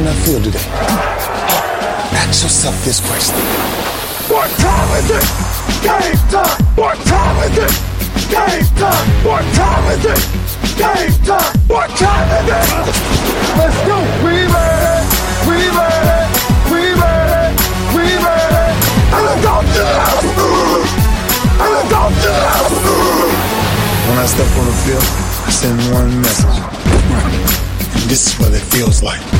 on that field today, ask yourself this question. What time is it? Game time! What time is it? Game time! What time is it? Game time! What time is it? Let's go! We made it! We made it! We made it! We made it! And it's on to And it's on to When I step on the field, I send one message. This is what it feels like.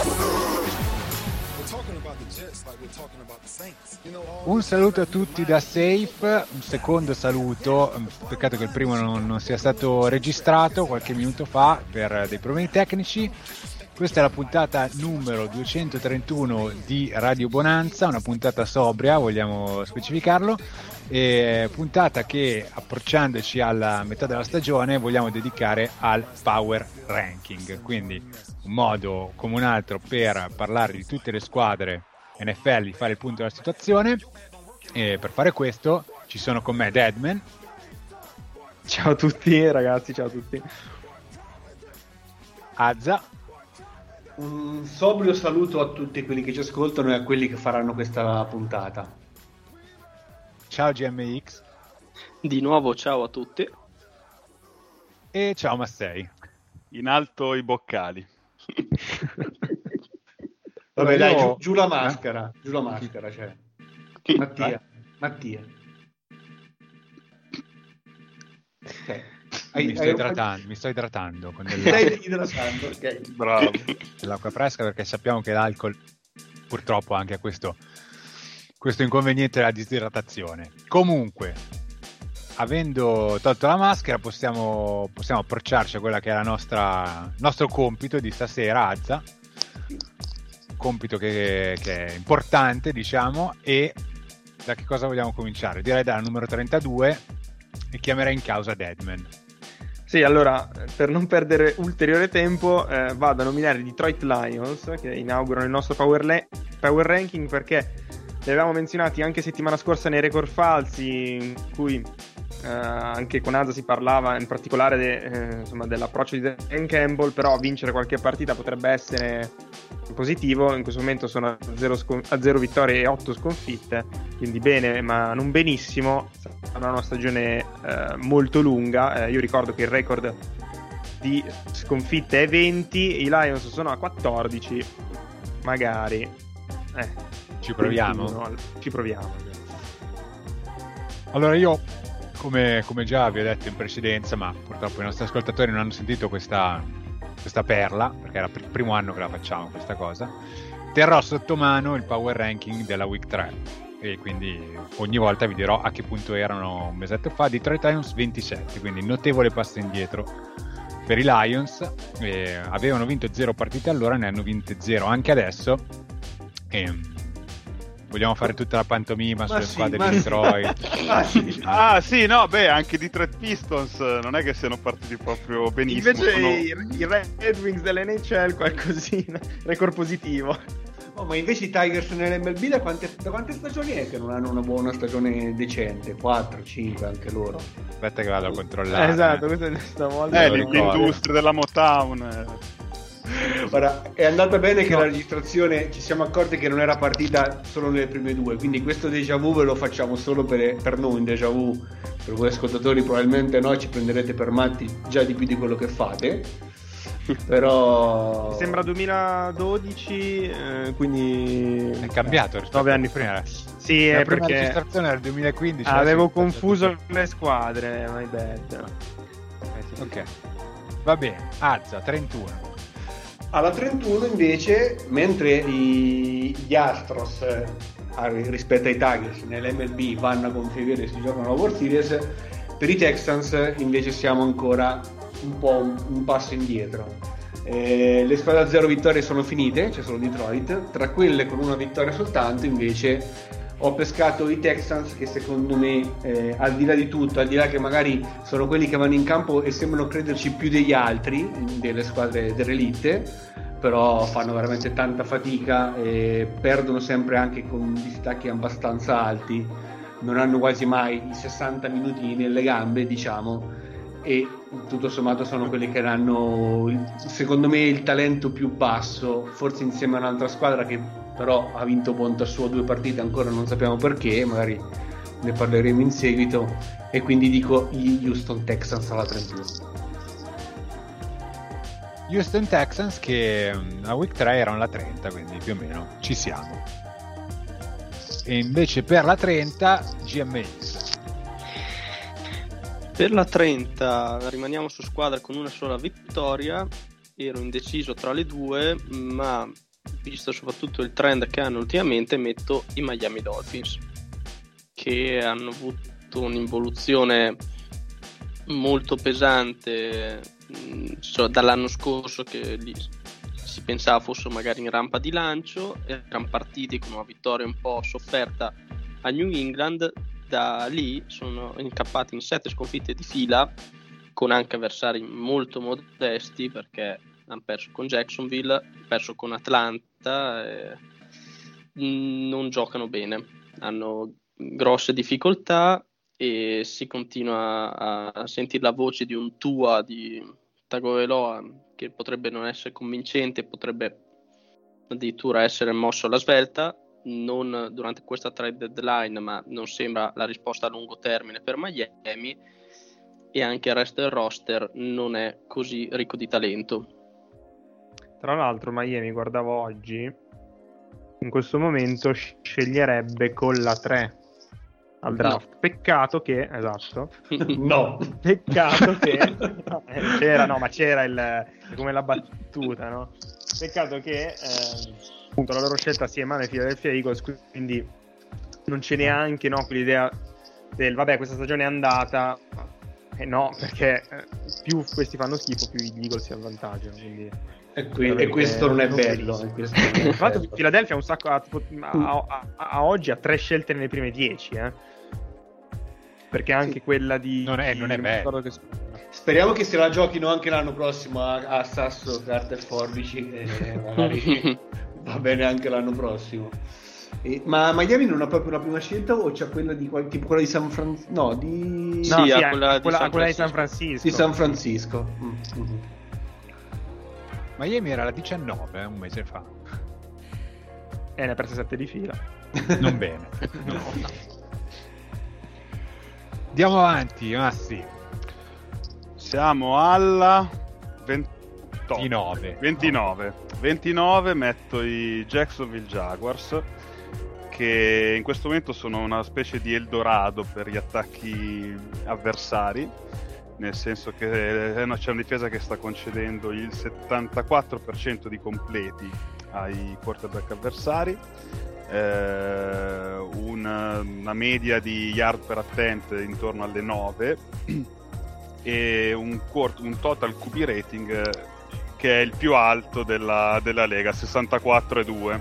Un saluto a tutti da Safe, un secondo saluto, peccato che il primo non, non sia stato registrato qualche minuto fa per dei problemi tecnici. Questa è la puntata numero 231 di Radio Bonanza, una puntata sobria, vogliamo specificarlo, e puntata che approcciandoci alla metà della stagione vogliamo dedicare al Power Ranking, quindi un modo come un altro per parlare di tutte le squadre NFL di fare il punto della situazione e per fare questo ci sono con me Deadman. Ciao a tutti ragazzi, ciao a tutti. Azza. Un sobrio saluto a tutti quelli che ci ascoltano e a quelli che faranno questa puntata. Ciao GMX. Di nuovo ciao a tutti. E ciao Massei. In alto i boccali. Vabbè, dai, giù, giù, la maschera. Giù la maschera, cioè. Mattia. Mattia. Okay. Hai, mi, sto idratando, mi sto idratando con del... Stai idratando, ok. Bravo. L'acqua fresca perché sappiamo che l'alcol purtroppo anche ha questo, questo inconveniente della disidratazione. Comunque, avendo tolto la maschera possiamo, possiamo approcciarci a quella che è il nostro compito di stasera, Azza compito che, che, è importante, diciamo, e da che cosa vogliamo cominciare? Direi dalla numero 32 e chiamerei in causa Deadman. Sì, allora, per non perdere ulteriore tempo, eh, vado a nominare i Detroit Lions, che inaugurano il nostro Power, le- power Ranking, perché li avevamo menzionati anche settimana scorsa nei record falsi, in cui eh, anche con Aza si parlava in particolare de, eh, insomma, dell'approccio di Dan Campbell, però vincere qualche partita potrebbe essere positivo. In questo momento sono a 0, scon- a 0 vittorie e 8 sconfitte, quindi bene, ma non benissimo. Sarà una stagione eh, molto lunga. Eh, io ricordo che il record di sconfitte è 20, i Lions sono a 14, magari. Eh, ci proviamo. 21, ci proviamo. Allora io come, come, già vi ho detto in precedenza, ma purtroppo i nostri ascoltatori non hanno sentito questa, questa perla, perché era il primo anno che la facciamo questa cosa, terrò sotto mano il power ranking della week 3 e quindi ogni volta vi dirò a che punto erano un mesetto fa. Detroit Lions 27, quindi notevole passo indietro per i Lions. Eh, avevano vinto 0 partite allora, ne hanno vinte 0 anche adesso. E Vogliamo fare tutta la pantomima sulle sì, squadre di Detroit. ah, sì. ah, sì, no, beh, anche di Detroit Pistons non è che siano partiti proprio benissimo. Invece sono... i, i Red Wings dell'NHL qualcosina, record positivo. Oh, ma invece i Tigers nell'MLB da quante, da quante, stagioni è che non hanno una buona stagione decente? 4, 5 anche loro. Aspetta che vado a controllare. Eh, esatto, questa è stavolta. Eh, l'industria della Motown. Eh. Ora, è andata bene che no. la registrazione ci siamo accorti che non era partita solo nelle prime due, quindi questo déjà vu ve lo facciamo solo per, per noi, un déjà vu. Per voi ascoltatori probabilmente no, ci prenderete per matti già di più di quello che fate. Però... Mi sembra 2012, eh, quindi... È cambiato rispetto 9 anni prima. Sì, la è prima perché... registrazione era il 2015. Avevo confuso le squadre, my bad. Eh, ok. Va bene, Azza, 31. Alla 31 invece, mentre i, gli Astros eh, rispetto ai Tigers nell'MLB vanno a conferire si giocano la World Series, per i Texans invece siamo ancora un po' un, un passo indietro. Eh, le squadre a zero vittorie sono finite, c'è cioè solo Detroit. Tra quelle con una vittoria soltanto, invece, ho pescato i Texans che secondo me, eh, al di là di tutto, al di là che magari sono quelli che vanno in campo e sembrano crederci più degli altri, delle squadre dell'elite, però fanno veramente tanta fatica e perdono sempre anche con distacchi abbastanza alti, non hanno quasi mai i 60 minuti nelle gambe, diciamo, e tutto sommato sono quelli che hanno secondo me il talento più basso, forse insieme a un'altra squadra che però ha vinto Ponta su due partite, ancora non sappiamo perché, magari ne parleremo in seguito e quindi dico gli Houston Texans alla 31. Houston Texans che mm, a week 3 erano la 30, quindi più o meno ci siamo. E invece per la 30 GMX. Per la 30 rimaniamo su squadra con una sola vittoria. Ero indeciso tra le due, ma visto soprattutto il trend che hanno ultimamente, metto i Miami Dolphins, che hanno avuto un'involuzione molto pesante cioè, dall'anno scorso che li, si pensava fossero magari in rampa di lancio, erano partiti con una vittoria un po' sofferta a New England, da lì sono incappati in sette sconfitte di fila con anche avversari molto modesti perché hanno perso con Jacksonville, hanno perso con Atlanta, e non giocano bene, hanno grosse difficoltà e si continua a sentire la voce di un Tua di Tagovailoa che potrebbe non essere convincente, potrebbe addirittura essere mosso alla svelta, non durante questa trade deadline, ma non sembra la risposta a lungo termine per Miami. E anche il resto del roster non è così ricco di talento. Tra l'altro Miami, guardavo oggi, in questo momento sceglierebbe con la 3 al draft. No. Peccato che, esatto, no, peccato che c'era, no, ma c'era il come la battuta, no? Peccato che eh, appunto la loro scelta sia Mane Philadelphia Eagles, quindi non c'è neanche no, quell'idea del vabbè, questa stagione è andata. Eh no, perché eh, più questi fanno schifo, più gli Eagles si avvantaggiano. Quindi e, qui, e questo non è bello. Tra l'altro, Philadelphia ha un sacco. A, a, a, oggi ha tre scelte nelle prime dieci. Eh? Perché anche sì. quella di. Non è, non è bello. Che... Speriamo che se la giochino anche l'anno prossimo a, a Sasso, Carter Forbici. E magari va bene anche l'anno prossimo. E, ma Miami non ha proprio la prima scelta o c'è quella di tipo quella di San Francisco? No, di... No, sì, sì quella, di, quella, San quella di San Francisco. Di San Francisco. Mm-hmm. Miami era la 19 un mese fa. E ne ha perse 7 di fila. Non bene. No. Andiamo avanti, Massi. Siamo alla 29. 29. 29 metto i Jacksonville Jaguars che in questo momento sono una specie di Eldorado per gli attacchi avversari nel senso che eh, c'è una difesa che sta concedendo il 74% di completi ai quarterback avversari, eh, una, una, media di yard per attempt intorno alle 9 e un, quart- un total QB rating eh, che è il più alto della, della Lega, 64,2.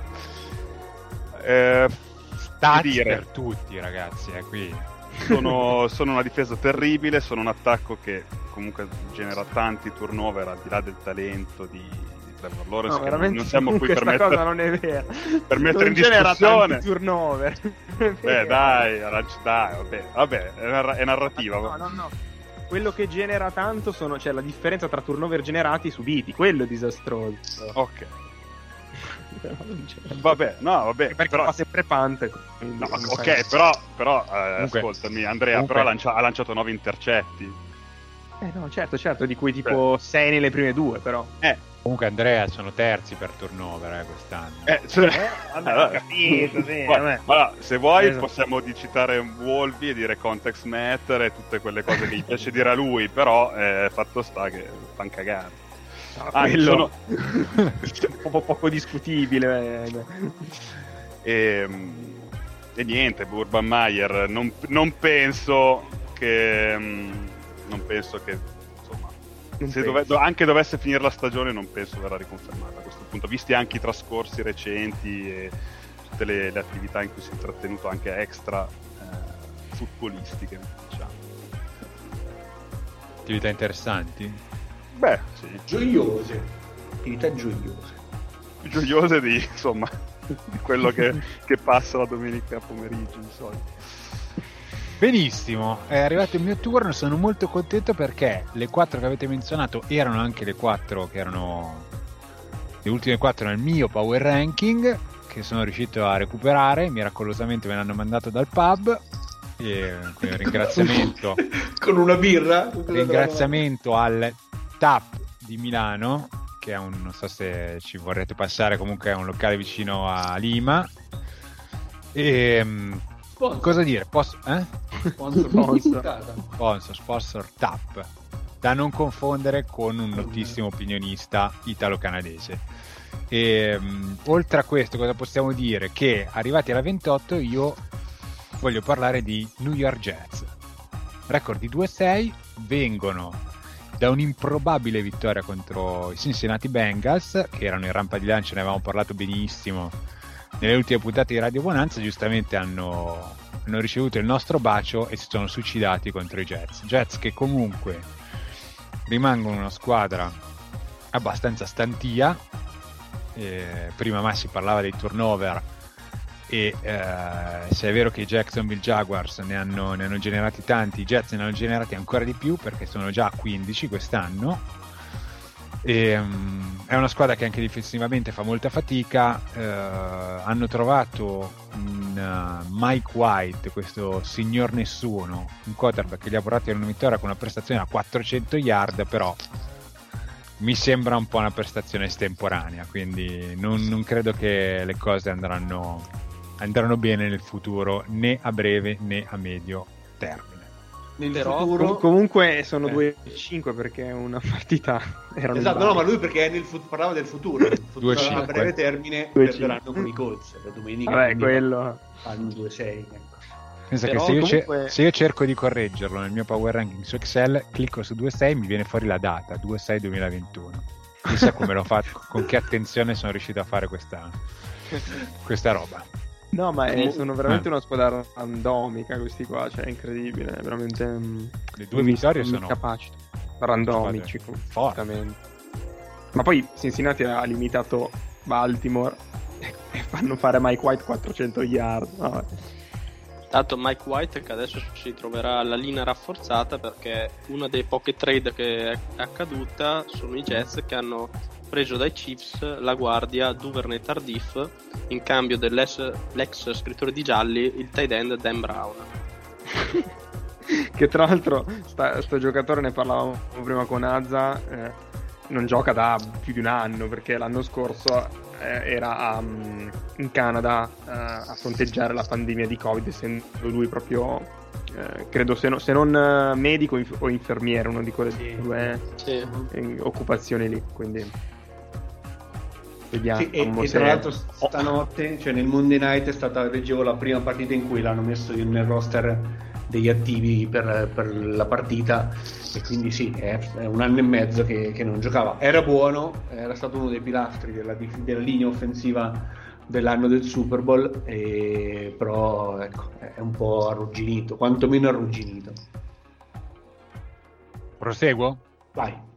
Eh, Stats per tutti ragazzi, eh, qui sono, sono, una difesa terribile, sono un attacco che comunque genera tanti turnover al di là del talento di, di Trevor Lawrence. No, non siamo qui per mettere, cosa non è vera. per mettere in discussione. turnover. Beh, dai, dai, vabbè, vabbè è, narra- è narrativa. No, no, no. Quello che genera tanto sono, cioè la differenza tra turnover generati e subiti, quello è disastroso. Ok. Vabbè, no, vabbè. Perché però... fa sempre pante. No, ok, però, però eh, comunque, ascoltami, Andrea, comunque... però ha, lancia- ha, lanciato 9 intercetti. Eh no, certo, certo, di cui tipo 6 nelle prime due, però. Eh. Comunque Andrea sono terzi per turnover eh, quest'anno. Eh, cioè... eh allora, capito, sì, guarda, guarda, se vuoi esatto. possiamo citare Wolvi e dire context matter e tutte quelle cose che gli piace dire a lui, però eh, fatto sta che fan cagare. Ah, quello sono... un po' poco discutibile. e, ehm, e, niente, Urban Meyer, non, non, penso che... Mm, non penso che insomma, se dove, anche dovesse finire la stagione non penso verrà riconfermata a questo punto, visti anche i trascorsi recenti e tutte le, le attività in cui si è intrattenuto anche extra eh, futbolistiche, diciamo. Attività interessanti? Beh, sì. Gioiose, attività gioiose. Gioiose di, insomma, di quello che, che passa la domenica pomeriggio, solito. Benissimo, è arrivato il mio turno, sono molto contento perché le quattro che avete menzionato erano anche le quattro che erano le ultime quattro nel mio power ranking che sono riuscito a recuperare, miracolosamente me l'hanno mandato dal pub e quindi un ringraziamento con una birra ringraziamento al TAP di Milano che è un, non so se ci vorrete passare comunque è un locale vicino a Lima e Sponsor. Cosa dire? Posso, eh? Sponsor, sponsor. sponsor, sponsor TAP. Da non confondere con un notissimo opinionista italo-canadese. E, um, oltre a questo, cosa possiamo dire? Che arrivati alla 28 io voglio parlare di New York Jets. Record di 2-6 vengono da un'improbabile vittoria contro i Cincinnati Bengals, che erano in rampa di lancio, ne avevamo parlato benissimo nelle ultime puntate di Radio Bonanza giustamente hanno, hanno, ricevuto il nostro bacio e si sono suicidati contro i Jets. Jets che comunque rimangono una squadra abbastanza stantia. Eh, prima Massi parlava dei turnover e eh, se è vero che i Jacksonville Jaguars ne hanno, ne hanno generati tanti, i Jets ne hanno generati ancora di più perché sono già a 15 quest'anno e, um, è una squadra che anche difensivamente fa molta fatica. Uh, hanno trovato in, uh, Mike White, questo signor nessuno, un quarterback che li ha portati in una vittoria con una prestazione a 400 yard, però mi sembra un po' una prestazione estemporanea, quindi non, non credo che le cose andranno, andranno bene nel futuro, né a breve né a medio termine nel Però, futuro. Com- comunque sono eh. 2-5 perché è una partita. Erano esatto, no, ma lui perché nel fu- parlava del futuro. Il futuro a breve termine 2-5. perderanno con i Colts. La domenica Vabbè, quello. Fanno 2-6. Ecco. Pensa Però, che se io, comunque... ce- se io, cerco di correggerlo nel mio power ranking su Excel, clicco su 2-6 mi viene fuori la data 2-6-2021. Chissà come l'ho fatto, con che attenzione sono riuscito a fare questa, questa roba. No, ma è, sono veramente eh. una squadra randomica questi qua, cioè è incredibile, è veramente... Mm, Le due vittorie sono... Capaci, randomici, fortemente. Ma poi Cincinnati ha limitato Baltimore e fanno fare Mike White 400 yard. Vabbè. Tanto Mike White che adesso si troverà alla linea rafforzata perché una delle poche trade che è accaduta sono i Jets che hanno preso dai Chiefs la guardia Duvernay Tardif in cambio dell'ex l'ex scrittore di gialli, il tight end Dan Brown. che tra l'altro sta, sto giocatore ne parlavamo prima con Azza, eh, non gioca da più di un anno perché l'anno scorso eh, era um, in Canada eh, a fronteggiare la pandemia di Covid, essendo lui proprio eh, credo se, no, se non uh, medico o infermiere, una di quelle sì. due sì. occupazioni lì. Quindi Vediamo. Sì, e, e, tra l'altro stanotte, cioè nel Monday Night è stata, leggevo la prima partita in cui l'hanno messo nel roster degli attivi per, per la partita e quindi sì, è, è un anno e mezzo che, che, non giocava. Era buono, era stato uno dei pilastri della, della linea offensiva dell'anno del Super Bowl, e, però ecco, è un po' arrugginito, quantomeno arrugginito. Proseguo? Vai.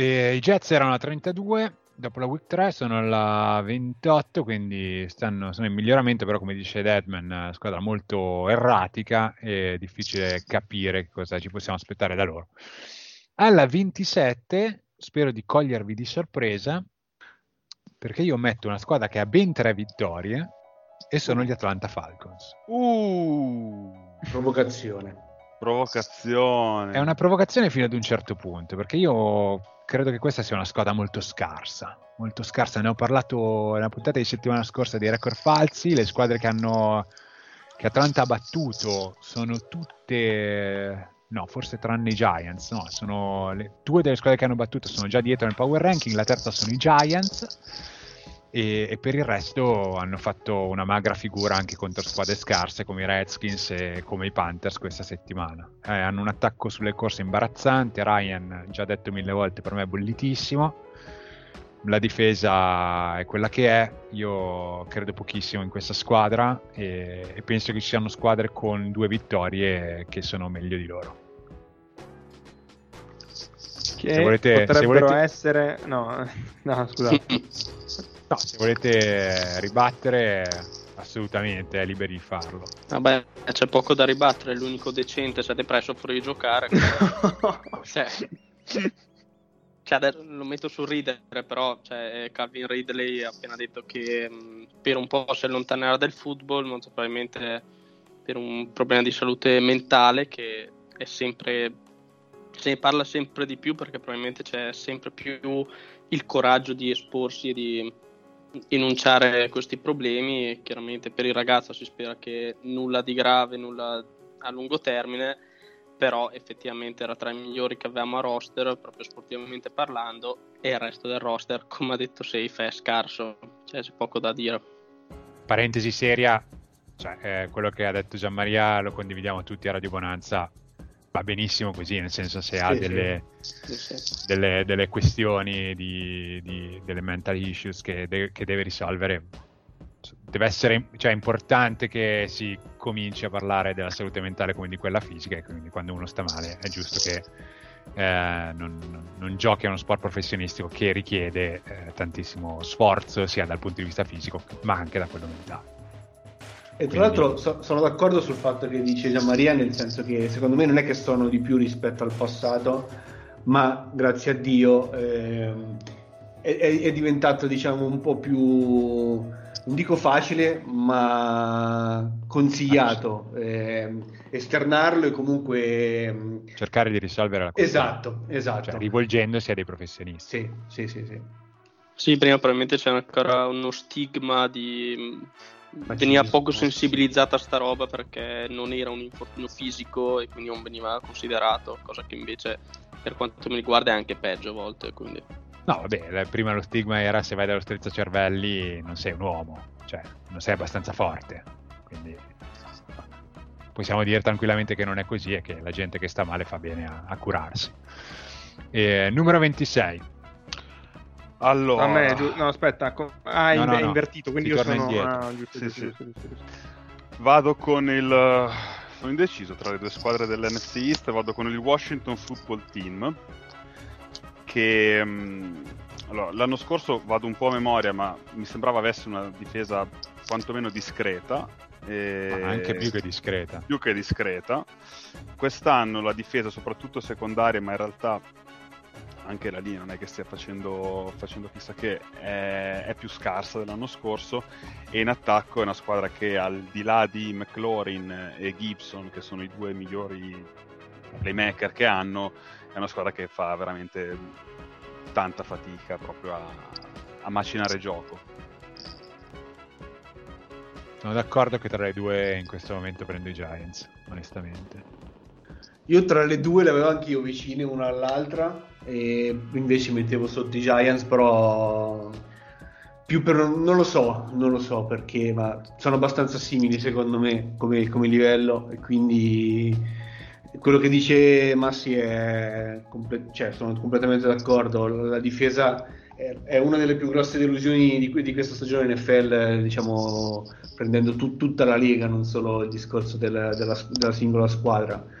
E I Jets erano a 32, dopo la week 3 sono alla 28, quindi stanno, sono in miglioramento, però come dice Deadman, squadra molto erratica e difficile capire cosa ci possiamo aspettare da loro. Alla 27 spero di cogliervi di sorpresa, perché io metto una squadra che ha ben tre vittorie e sono gli Atlanta Falcons. Uh, provocazione. Provocazione. È una provocazione fino ad un certo punto, perché io credo che questa sia una squadra molto scarsa. Molto scarsa. Ne ho parlato nella puntata di settimana scorsa dei record falsi. Le squadre che hanno che Atlanta ha battuto sono tutte. No, forse tranne i Giants. No, sono le due delle squadre che hanno battuto sono già dietro nel power ranking. La terza sono i Giants. E, e, per il resto hanno fatto una magra figura anche contro squadre scarse come i Redskins e come i Panthers questa settimana. Eh, hanno un attacco sulle corse imbarazzante, Ryan, già detto mille volte, per me è bollitissimo. La difesa è quella che è, io credo pochissimo in questa squadra e, e penso che ci siano squadre con due vittorie che sono meglio di loro. Che se volete, potrebbero se volete... essere... No, no scusate. No, se volete ribattere, assolutamente è liberi di farlo. Vabbè, c'è poco da ribattere, l'unico decente siete presso fuori di giocare. cioè, cioè, lo metto su ridere, però cioè, Calvin Ridley ha appena detto che mh, per un po' si allontanerà del football, molto probabilmente per un problema di salute mentale che è sempre se ne parla sempre di più perché probabilmente c'è sempre più il coraggio di esporsi e di enunciare questi problemi chiaramente per il ragazzo si spera che nulla di grave, nulla a lungo termine, però effettivamente era tra i migliori che avevamo a roster, proprio sportivamente parlando, e il resto del roster, come ha detto Safe, è scarso, cioè c'è poco da dire. Parentesi seria, cioè, eh, quello che ha detto Gianmaria lo condividiamo tutti a Radio Bonanza, va benissimo così, nel senso se sì, ha delle, sì. delle, delle questioni, di, di, delle mental issues che, de- che, deve risolvere, deve essere cioè, importante che si cominci a parlare della salute mentale come di quella fisica e quindi quando uno sta male è giusto che eh, non, non, giochi a uno sport professionistico che richiede eh, tantissimo sforzo sia dal punto di vista fisico ma anche da quello mentale. E tra l'altro so, sono d'accordo sul fatto che dice Gianmaria, nel senso che secondo me non è che sono di più rispetto al passato, ma grazie a Dio eh, è, è, diventato diciamo un po' più, non dico facile, ma consigliato eh, esternarlo e comunque ehm, cercare di risolvere la questione. Esatto, esatto. Cioè, rivolgendosi a dei professionisti. Sì, sì, sì, sì. Sì, prima probabilmente c'è ancora uno stigma di veniva poco sensibilizzata a sta roba perché non era un infortunio fisico e quindi non veniva considerato, cosa che invece per quanto mi riguarda è anche peggio a volte. Quindi. No, vabbè, prima lo stigma era se vai dallo cervelli non sei un uomo, cioè non sei abbastanza forte, quindi possiamo dire tranquillamente che non è così e che la gente che sta male fa bene a, a curarsi. E, numero 26. Allora, a me, no, aspetta, ah, no, no, è invertito, quindi io sono ah, giusto, sì, giusto, sì. Giusto, giusto, Vado con il sono indeciso tra le due squadre dell'NFC East, vado con il Washington Football Team che um, allora, l'anno scorso vado un po' a memoria, ma mi sembrava avesse una difesa quantomeno discreta. E... anche più che discreta. Più che discreta. Quest'anno la difesa, soprattutto secondaria, ma in realtà anche la linea non è che stia facendo, facendo chissà che, è, è, più scarsa dell'anno scorso e in attacco è una squadra che al di là di McLaurin e Gibson, che sono i due migliori playmaker che hanno, è una squadra che fa veramente tanta fatica proprio a, a macinare gioco. Sono d'accordo che tra le due in questo momento prendo i Giants, onestamente. Io tra le due le avevo anche io vicine una all'altra e invece mettevo sotto i Giants, però più per non lo so, non lo so perché, ma sono abbastanza simili secondo me come, come livello e quindi quello che dice Massi è comple- cioè, sono completamente d'accordo. La difesa è, una delle più grosse delusioni di, di questa stagione NFL, diciamo prendendo tu- tutta la lega, non solo il discorso del, della, della singola squadra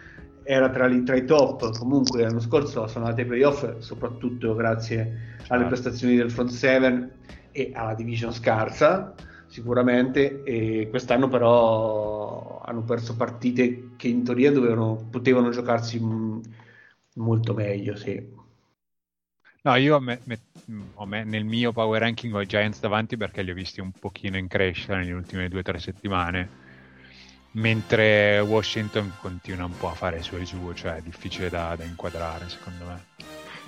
era tra, li, tra, i top. Comunque l'anno scorso sono andati ai playoff soprattutto grazie alle prestazioni del front seven e alla division scarsa sicuramente e quest'anno però hanno perso partite che in teoria dovevano, potevano giocarsi m- molto meglio sì. No, io me, me, me, nel mio power ranking ho i Giants davanti perché li ho visti un pochino in crescita nelle ultime due o tre settimane mentre Washington continua un po' a fare i suoi giù, cioè è difficile da, da inquadrare secondo me.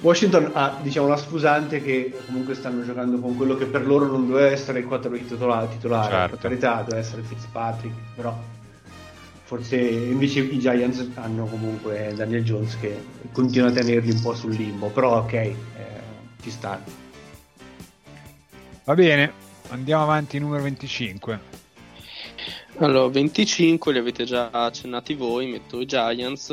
Washington ha diciamo la scusante che comunque stanno giocando con quello che per loro non doveva essere il 4 titolare, titolare certo. per carità deve essere Fitzpatrick, però forse invece i Giants hanno comunque Daniel Jones che continua a tenerli un po' sul limbo, però ok, eh, ci sta. Va bene, Andiamo avanti, numero 25. Allora, 25 li avete già accennati voi, metto i Giants,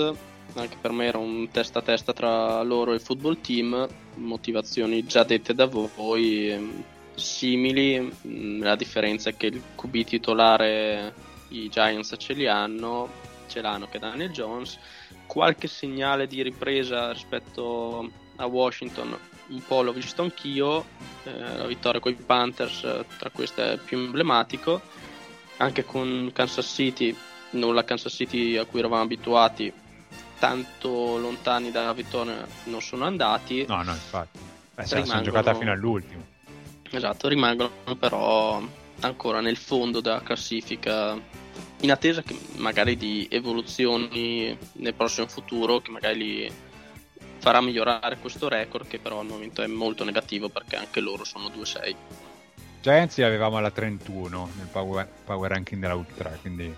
anche per me era un testa a testa tra loro e il football team, motivazioni già dette da voi, ehm, simili, mm, la differenza è che il QB titolare i Giants ce li hanno, ce l'hanno che Daniel Jones, qualche segnale di ripresa rispetto a Washington, un po' l'ho visto anch'io, eh, la vittoria con i Panthers eh, tra queste è più emblematico, anche con Kansas City, non la Kansas City a cui eravamo abituati, tanto lontani dalla vittoria non sono andati. No, no, infatti. Eh, se la sono giocata fino all'ultimo. Esatto, rimangono però ancora nel fondo della classifica in attesa che magari di evoluzioni nel prossimo futuro che magari li farà migliorare questo record che però al momento è molto negativo perché anche loro sono 2-6 Giants li avevamo alla 31 nel power, power ranking della Ultra quindi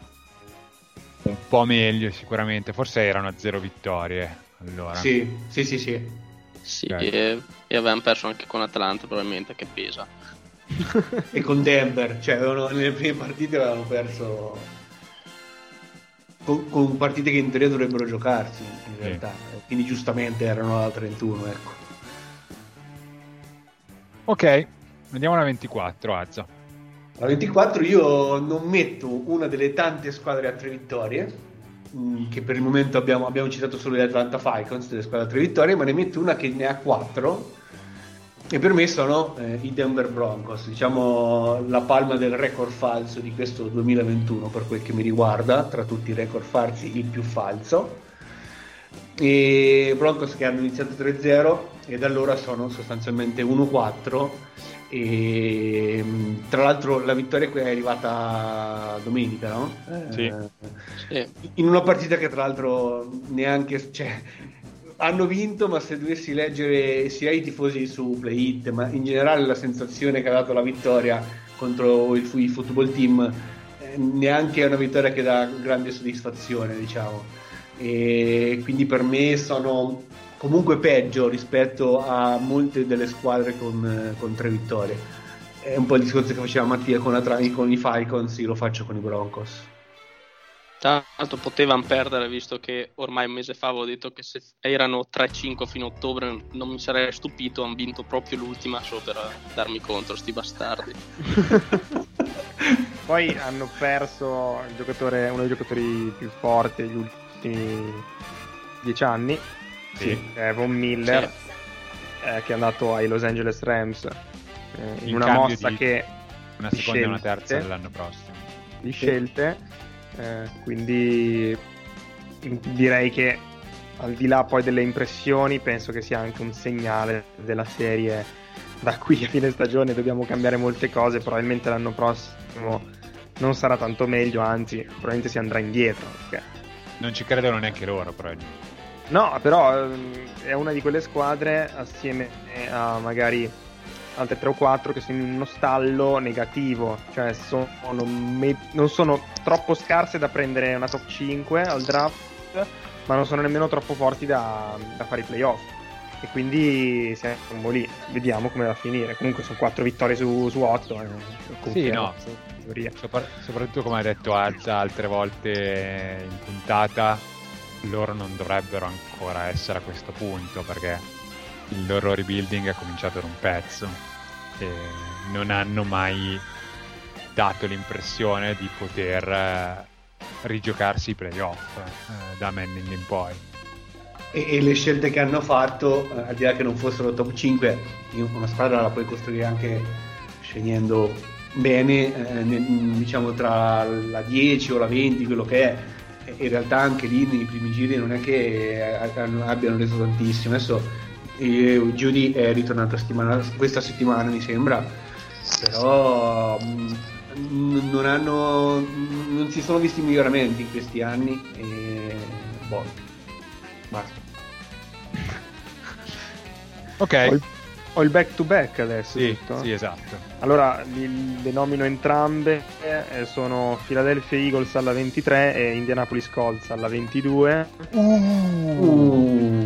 un po' meglio sicuramente. Forse erano a zero vittorie allora. Sì sì sì sì, sì okay. e, e avevamo perso anche con Atlanta probabilmente che pesa. E con Denver cioè avevano, nelle prime partite avevano perso con, con, partite che in teoria dovrebbero giocarsi in realtà. Sì. quindi giustamente erano alla 31 ecco. Ok andiamo alla 24 Azza alla 24 io non metto una delle tante squadre a tre vittorie mm, che per il momento abbiamo, abbiamo citato solo le Atlanta Falcons delle squadre a tre vittorie ma ne metto una che ne ha quattro e per me sono eh, i Denver Broncos, diciamo la palma del record falso di questo 2021 per quel che mi riguarda, tra tutti i record falsi il più falso. E Broncos che hanno iniziato 3-0 e da allora sono sostanzialmente 1-4 e tra l'altro la vittoria è arrivata domenica, no? Sì. Eh, in una partita che tra l'altro neanche... Cioè, hanno vinto, ma se dovessi leggere sia i tifosi su Play It, ma in generale la sensazione che ha dato la vittoria contro il, il football team, eh, neanche è una vittoria che dà grande soddisfazione, diciamo. E quindi per me sono comunque peggio rispetto a molte delle squadre con, con tre vittorie. È un po' il discorso che faceva Mattia con, la, con i Falcons, io lo faccio con i Broncos. Tra l'altro potevano perdere visto che ormai un mese fa avevo detto che se erano 3-5 fino a ottobre non mi sarei stupito, hanno vinto proprio l'ultima solo per darmi contro sti bastardi. Poi hanno perso uno dei giocatori più forti degli ultimi dieci anni, sì. eh, Von Miller, sì. eh, che è andato ai Los Angeles Rams eh, in, in una mossa che... Una seconda e una terza dell'anno prossimo. Di scelte eh, quindi direi che al di là poi delle impressioni penso che sia anche un segnale della serie da qui a fine stagione dobbiamo cambiare molte cose probabilmente l'anno prossimo non sarà tanto meglio anzi probabilmente si andrà indietro perché... non ci credono neanche loro probabilmente no però ehm, è una di quelle squadre assieme a magari altre 3 o 4 che sono in uno stallo negativo, cioè sono me- non sono troppo scarse da prendere una top 5 al draft, ma non sono nemmeno troppo forti da, da fare i playoff. E quindi siamo lì, vediamo come va a finire. Comunque sono 4 vittorie su, su 8. Eh, sì, no. Sopra- soprattutto come ha detto Alza altre volte in puntata, loro non dovrebbero ancora essere a questo punto perché il loro rebuilding è cominciato da un pezzo e non hanno mai dato l'impressione di poter eh, rigiocarsi i playoff eh, da Manning in poi. E, e, le scelte che hanno fatto, eh, al di là che non fossero top 5, una squadra la puoi costruire anche scegliendo bene, eh, nel, diciamo tra la 10 o la 20, quello che è. In realtà anche lì nei primi giri non è che eh, abbiano reso tantissimo. Adesso e Judy è ritornato settimana, questa settimana mi sembra. Però mh, mm, non hanno non si sono visti miglioramenti in questi anni e boh basta. Ok. Ho il, ho il back to back adesso sì, sì esatto allora li, le nomino entrambe eh, sono Philadelphia Eagles alla 23 e Indianapolis Colts alla 22 uh. Uh.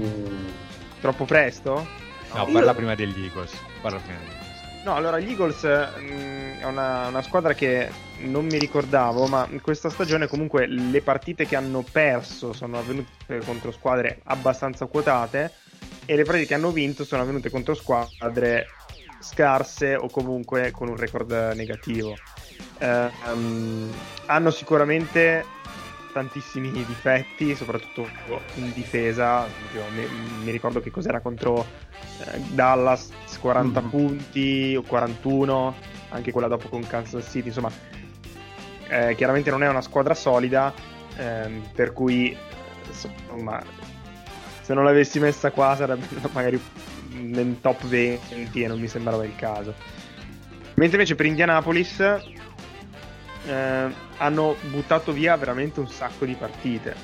Troppo presto? No, parla prima degli Eagles. Parla prima degli Eagles. No, allora gli Eagles mh, è una, una squadra che non mi ricordavo, ma in questa stagione comunque le partite che hanno perso sono avvenute contro squadre abbastanza quotate e le partite che hanno vinto sono avvenute contro squadre scarse o comunque con un record negativo. Eh, um, hanno sicuramente tantissimi difetti, soprattutto in difesa. Mi, mi ricordo che cos'era contro eh, Dallas 40 mm. punti o 41, anche quella dopo con Kansas City. Insomma, eh, chiaramente non è una squadra solida, ehm, per cui insomma, se non l'avessi messa qua sarebbe magari nel top 20 e non mi sembrava il caso. Mentre invece per Indianapolis eh, hanno buttato via veramente un sacco di partite,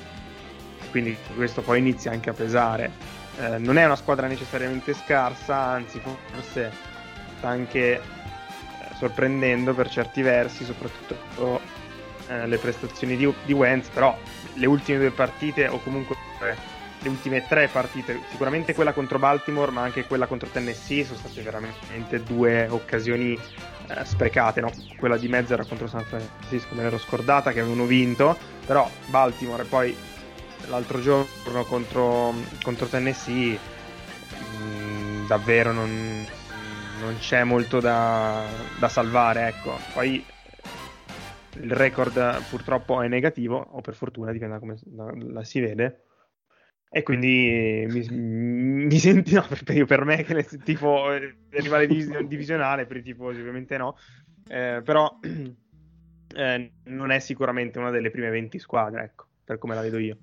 quindi questo poi inizia anche a pesare. Eh, non è una squadra necessariamente scarsa, anzi forse sta anche eh, sorprendendo per certi versi, soprattutto eh, le prestazioni di, di Wentz, però le ultime due partite o comunque le ultime tre partite, sicuramente quella contro Baltimore, ma anche quella contro Tennessee, sono state veramente due occasioni eh, sprecate. No? Quella di mezzo era contro San Francisco, me l'ero scordata che avevano vinto, però Baltimore e poi l'altro giorno contro, contro Tennessee, mh, mm, davvero non, non, c'è molto da, da salvare. Ecco. Poi il record purtroppo è negativo, o per fortuna, dipende da come la, la si vede e quindi mi, mi senti, no, per, per me che il tifo rivale divis- divisionale, per i tifosi ovviamente no, eh, però eh, non è sicuramente una delle prime 20 squadre, ecco, per come la vedo io.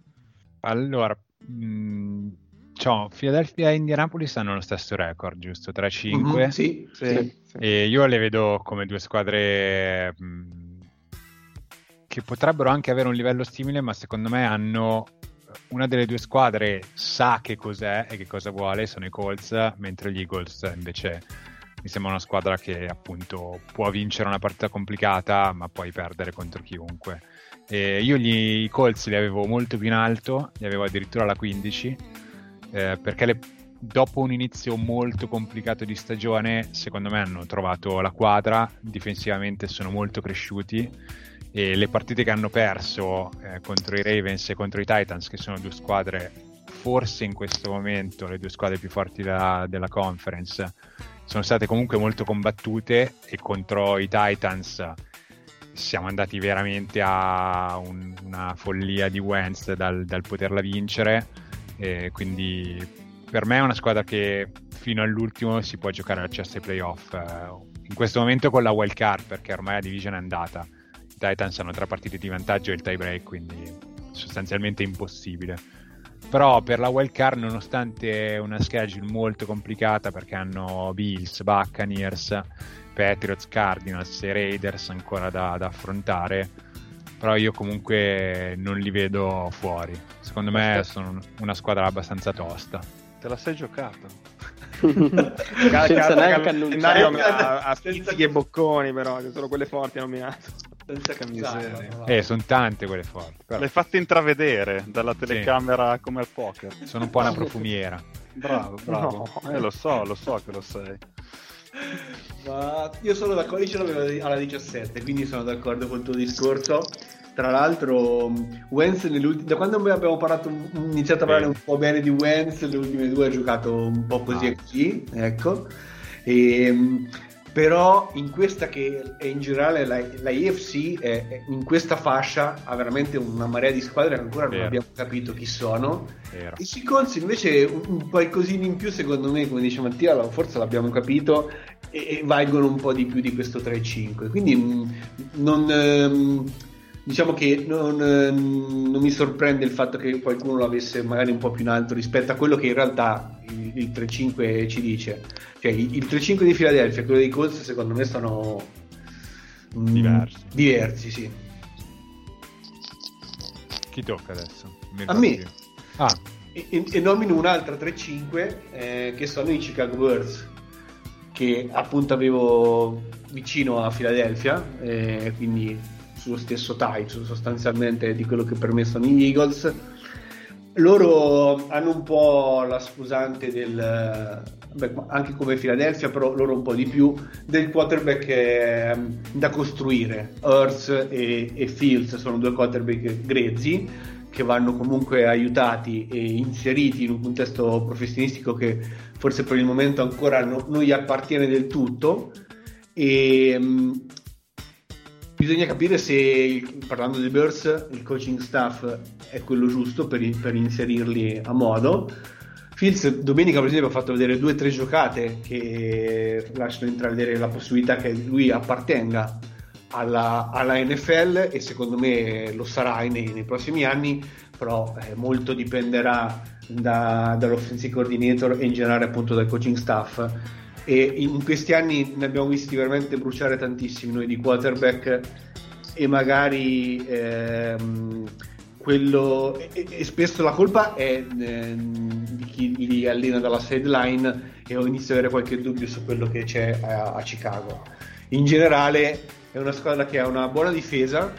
Allora, mh, mm, cioè, Philadelphia e Indianapolis hanno lo stesso record, giusto? 3-5. Mm-hmm, sì, sì, sì, E io le vedo come due squadre mh, mm, che potrebbero anche avere un livello simile, ma secondo me hanno una delle due squadre sa che cos'è e che cosa vuole, sono i Colts, mentre gli Eagles invece mi sembra una squadra che appunto può vincere una partita complicata, ma puoi perdere contro chiunque. E io gli, i Colts li avevo molto più in alto, li avevo addirittura alla 15, eh, perché le, dopo un inizio molto complicato di stagione, secondo me hanno trovato la quadra, difensivamente sono molto cresciuti e le partite che hanno perso eh, contro i Ravens e contro i Titans, che sono due squadre forse in questo momento le due squadre più forti da, della conference, sono state comunque molto combattute e contro i Titans siamo andati veramente a un, una follia di Wentz dal, dal poterla vincere. E quindi per me è una squadra che fino all'ultimo si può giocare al CSI playoff. Eh, in questo momento con la wild card perché ormai la division è andata Titans hanno tre partite di vantaggio e il tie break, quindi sostanzialmente impossibile. Però per la wild card, nonostante una schedule molto complicata, perché hanno Bills, Buccaneers, Patriots, Cardinals e Raiders ancora da, da affrontare, però io comunque non li vedo fuori. Secondo me sono una squadra abbastanza tosta. Te la sei giocata? Senza neanche annunciare a, a spizzichi e bocconi però che sono quelle forti senza camiseta. Eh, sono tante quelle forti. Però. Le fatte intravedere dalla telecamera sì. come al poker. Sono un po' una profumiera. bravo, bravo. No. Eh, lo so, lo so che lo sei. Ma io sono d'accordo, io ce l'avevo alla 17, quindi sono d'accordo con il tuo discorso. Tra l'altro, Wentz da quando abbiamo parlato, iniziato a parlare un po' bene di Wentz, le ultime due ha giocato un po' così ah. e così, ecco. E però in questa che è in generale la, la IFC è, è in questa fascia ha veramente una marea di squadre che ancora Vero. non abbiamo capito chi sono Vero. i Sequels invece un, un qualcosina in più secondo me come dice Mattia forse l'abbiamo capito e, e valgono un po' di più di questo 3-5 quindi mm, non ehm, diciamo che non, ehm, non, mi sorprende il fatto che qualcuno l'avesse magari un po' più in alto rispetto a quello che in realtà il, il 3-5 ci dice. Cioè, il, il 3-5 di Philadelphia e quello dei Colts secondo me sono mm, diversi. diversi, sì. Chi tocca adesso? a me. Ah. E, e, nomino un'altra 3-5 eh, che sono i Chicago Birds che appunto avevo vicino a Philadelphia eh, quindi sullo stesso type sostanzialmente di quello che per me gli Eagles loro hanno un po' la scusante del, beh, anche come Philadelphia, però loro un po' di più, del quarterback eh, da costruire. Earth e, e Fields sono due quarterback grezzi che vanno comunque aiutati e inseriti in un contesto professionistico che forse per il momento ancora no, non gli appartiene del tutto e mh, bisogna capire se parlando dei Bears il coaching staff è quello giusto per, per inserirli a modo Fields domenica per esempio ha fatto vedere due o tre giocate che lasciano intravedere la possibilità che lui appartenga alla, alla, NFL e secondo me lo sarà nei, nei prossimi anni, però eh, molto dipenderà da, dall'offensive coordinator e in generale appunto dal coaching staff. E in questi anni ne abbiamo visti veramente bruciare tantissimi noi di quarterback e magari ehm, quello e, e, spesso la colpa è eh, di chi li allena dalla sideline e ho iniziato ad avere qualche dubbio su quello che c'è a, a Chicago. In generale è una squadra che ha una buona difesa,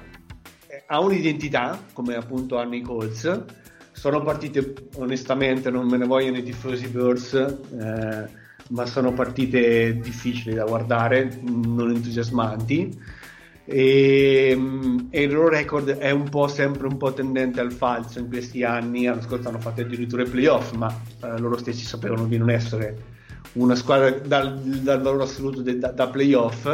ha un'identità, come appunto hanno i Colts. Sono partite, onestamente, non me ne vogliono i tifosi Bears, eh, ma sono partite difficili da guardare, non entusiasmanti. E, e, il loro record è un po' sempre un po' tendente al falso in questi anni. L'anno scorso hanno fatto addirittura i playoff, ma eh, loro stessi sapevano di non essere una squadra dal, dal valore assoluto de, da, da playoff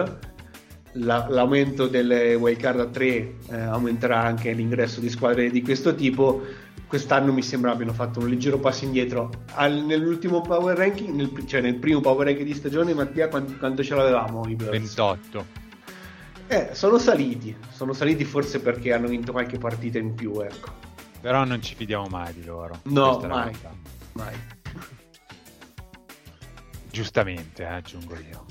la, l'aumento delle wildcard a 3 eh, aumenterà anche l'ingresso di squadre di questo tipo. Quest'anno mi sembra abbiano fatto un leggero passo indietro. Al, nell'ultimo power ranking, nel, cioè nel primo power ranking di stagione, Mattia, quanto, quanto ce l'avevamo? I 28. Eh, sono saliti. Sono saliti forse perché hanno vinto qualche partita in più, ecco. Però non ci fidiamo mai di loro. No, mai. mai. Giustamente, eh, aggiungo io.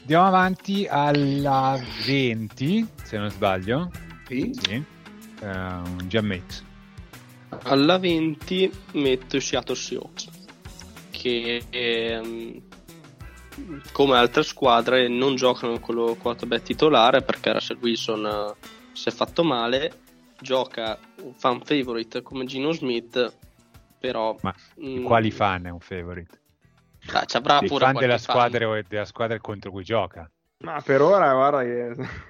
Andiamo avanti alla 20, se non sbaglio. Sì. sì. Uh, un GMX. Alla 20 metto i Seattle Seahawks, che ehm, come altre squadre non giocano con lo quarterback titolare perché Russell Wilson uh, si è fatto male, gioca un fan favorite come Gino Smith, però... Ma mh, quali fan è un favorite? Ah, ci avrà pure fan della squadra, fan. della squadra contro cui gioca. Ma per ora, guarda che.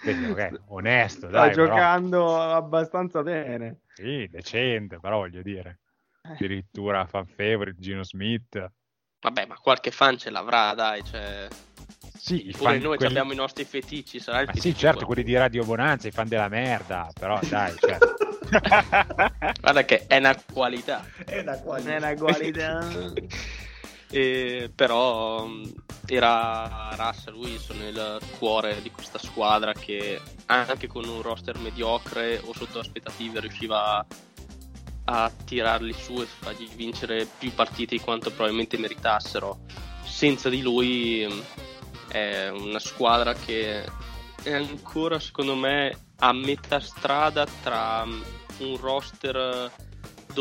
Quindi, okay, onesto, Sta dai, giocando però... abbastanza bene. Sì, decente, però voglio dire. Eh. Addirittura fan favorite, Gino Smith. Vabbè, ma qualche fan ce l'avrà, dai. Cioè... Sì, i Pure fan, noi quelli... abbiamo i nostri feticci. Sarà il sì, certo, quelli di Radio Bonanza, i fan della merda. Però, dai, cioè... Guarda che è una qualità. È una qualità. È una qualità. E, però mm, era Russell Wilson nel cuore di questa squadra che anche con un roster mediocre o sotto aspettative riusciva a tirarli su e fargli vincere più partite di quanto probabilmente meritassero. Senza di lui mm, è una squadra che è ancora secondo me a metà strada tra mm, un roster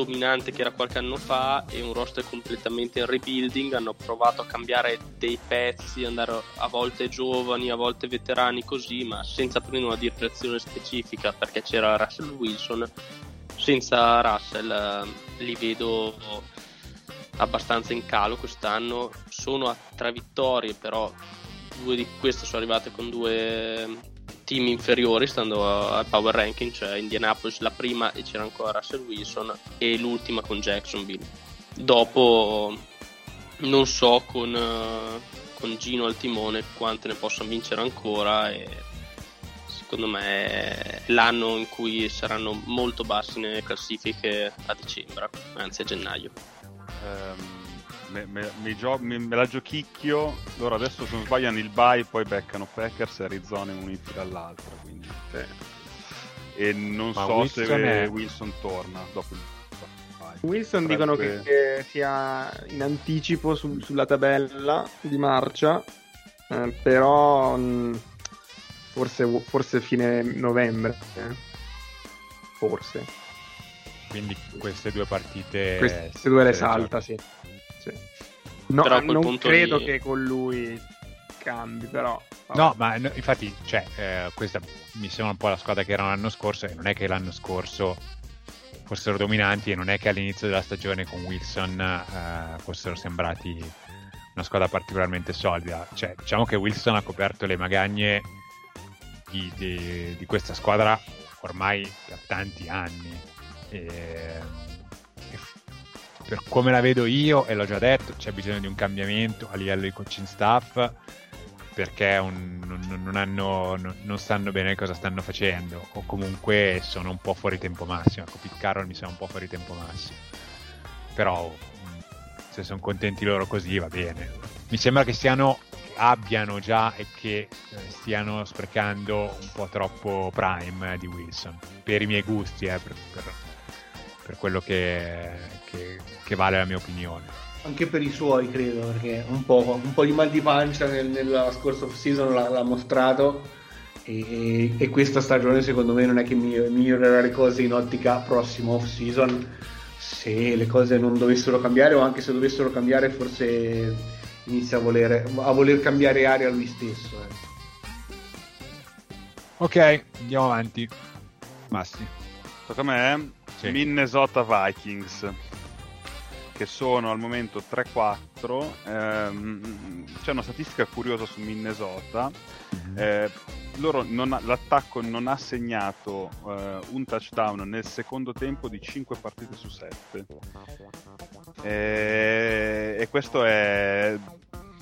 dominante che era qualche anno fa e un roster completamente in rebuilding. Hanno provato a cambiare dei pezzi, andare a volte giovani, a volte veterani così, ma senza prendere una direzione specifica perché c'era Russell Wilson. Senza Russell eh, li vedo abbastanza in calo quest'anno. Sono a tre vittorie, però due di queste sono arrivate con due team inferiori stando al power ranking, cioè Indianapolis la prima e c'era ancora Russell Wilson e l'ultima con Jacksonville. Dopo non so con, uh, con Gino al timone quante ne possono vincere ancora e secondo me è l'anno in cui saranno molto bassi nelle classifiche a dicembre, anzi a gennaio. Um me, me, me, gio- me, la giochicchio. Loro adesso se non sbagliano il bye, poi beccano Packers e Arizona in un'infila all'altra. Quindi, sì. E non Ma so Wilson se è... Wilson torna dopo il Wilson Sarebbe... dicono che, che, sia in anticipo su, sulla tabella di marcia, eh, però mh, mm, forse, forse fine novembre. Eh. Forse. Quindi queste due partite... Queste due le salta, sì. No, non credo di... che con lui cambi, però. Vabbè. No, ma no, infatti, cioè, eh, questa mi sembra un po' la squadra che era l'anno scorso, e non è che l'anno scorso fossero dominanti e non è che all'inizio della stagione con Wilson eh, fossero sembrati una squadra particolarmente solida. Cioè, diciamo che Wilson ha coperto le magagne di, di, di questa squadra ormai da tanti anni. E, e per come la vedo io, e l'ho già detto, c'è bisogno di un cambiamento a livello di coaching staff perché un, non, non, hanno, non, non, sanno bene cosa stanno facendo o comunque sono un po' fuori tempo massimo. Ecco, Pete Carroll mi sembra un po' fuori tempo massimo. Però se sono contenti loro così va bene. Mi sembra che siano abbiano già e che eh, stiano sprecando un po' troppo prime eh, di Wilson per i miei gusti, eh, per, per, per, quello che, che, che vale la mia opinione anche per i suoi, credo, perché un po', un po di mal di pancia nel, nella scorsa off-season l'ha, l'ha mostrato. E, e, questa stagione, secondo me, non è che migliorerà le cose in ottica prossima off-season. Se le cose non dovessero cambiare, o anche se dovessero cambiare, forse inizia a voler, a voler cambiare aria lui stesso. Eh. Ok, andiamo avanti. Massi. Tocca a me. Sì. Minnesota Vikings che sono al momento 3-4. Ehm, c'è una statistica curiosa su Minnesota. Mm-hmm. Eh, loro non ha, l'attacco non ha segnato eh, un touchdown nel secondo tempo di 5 partite su 7. E, e questo è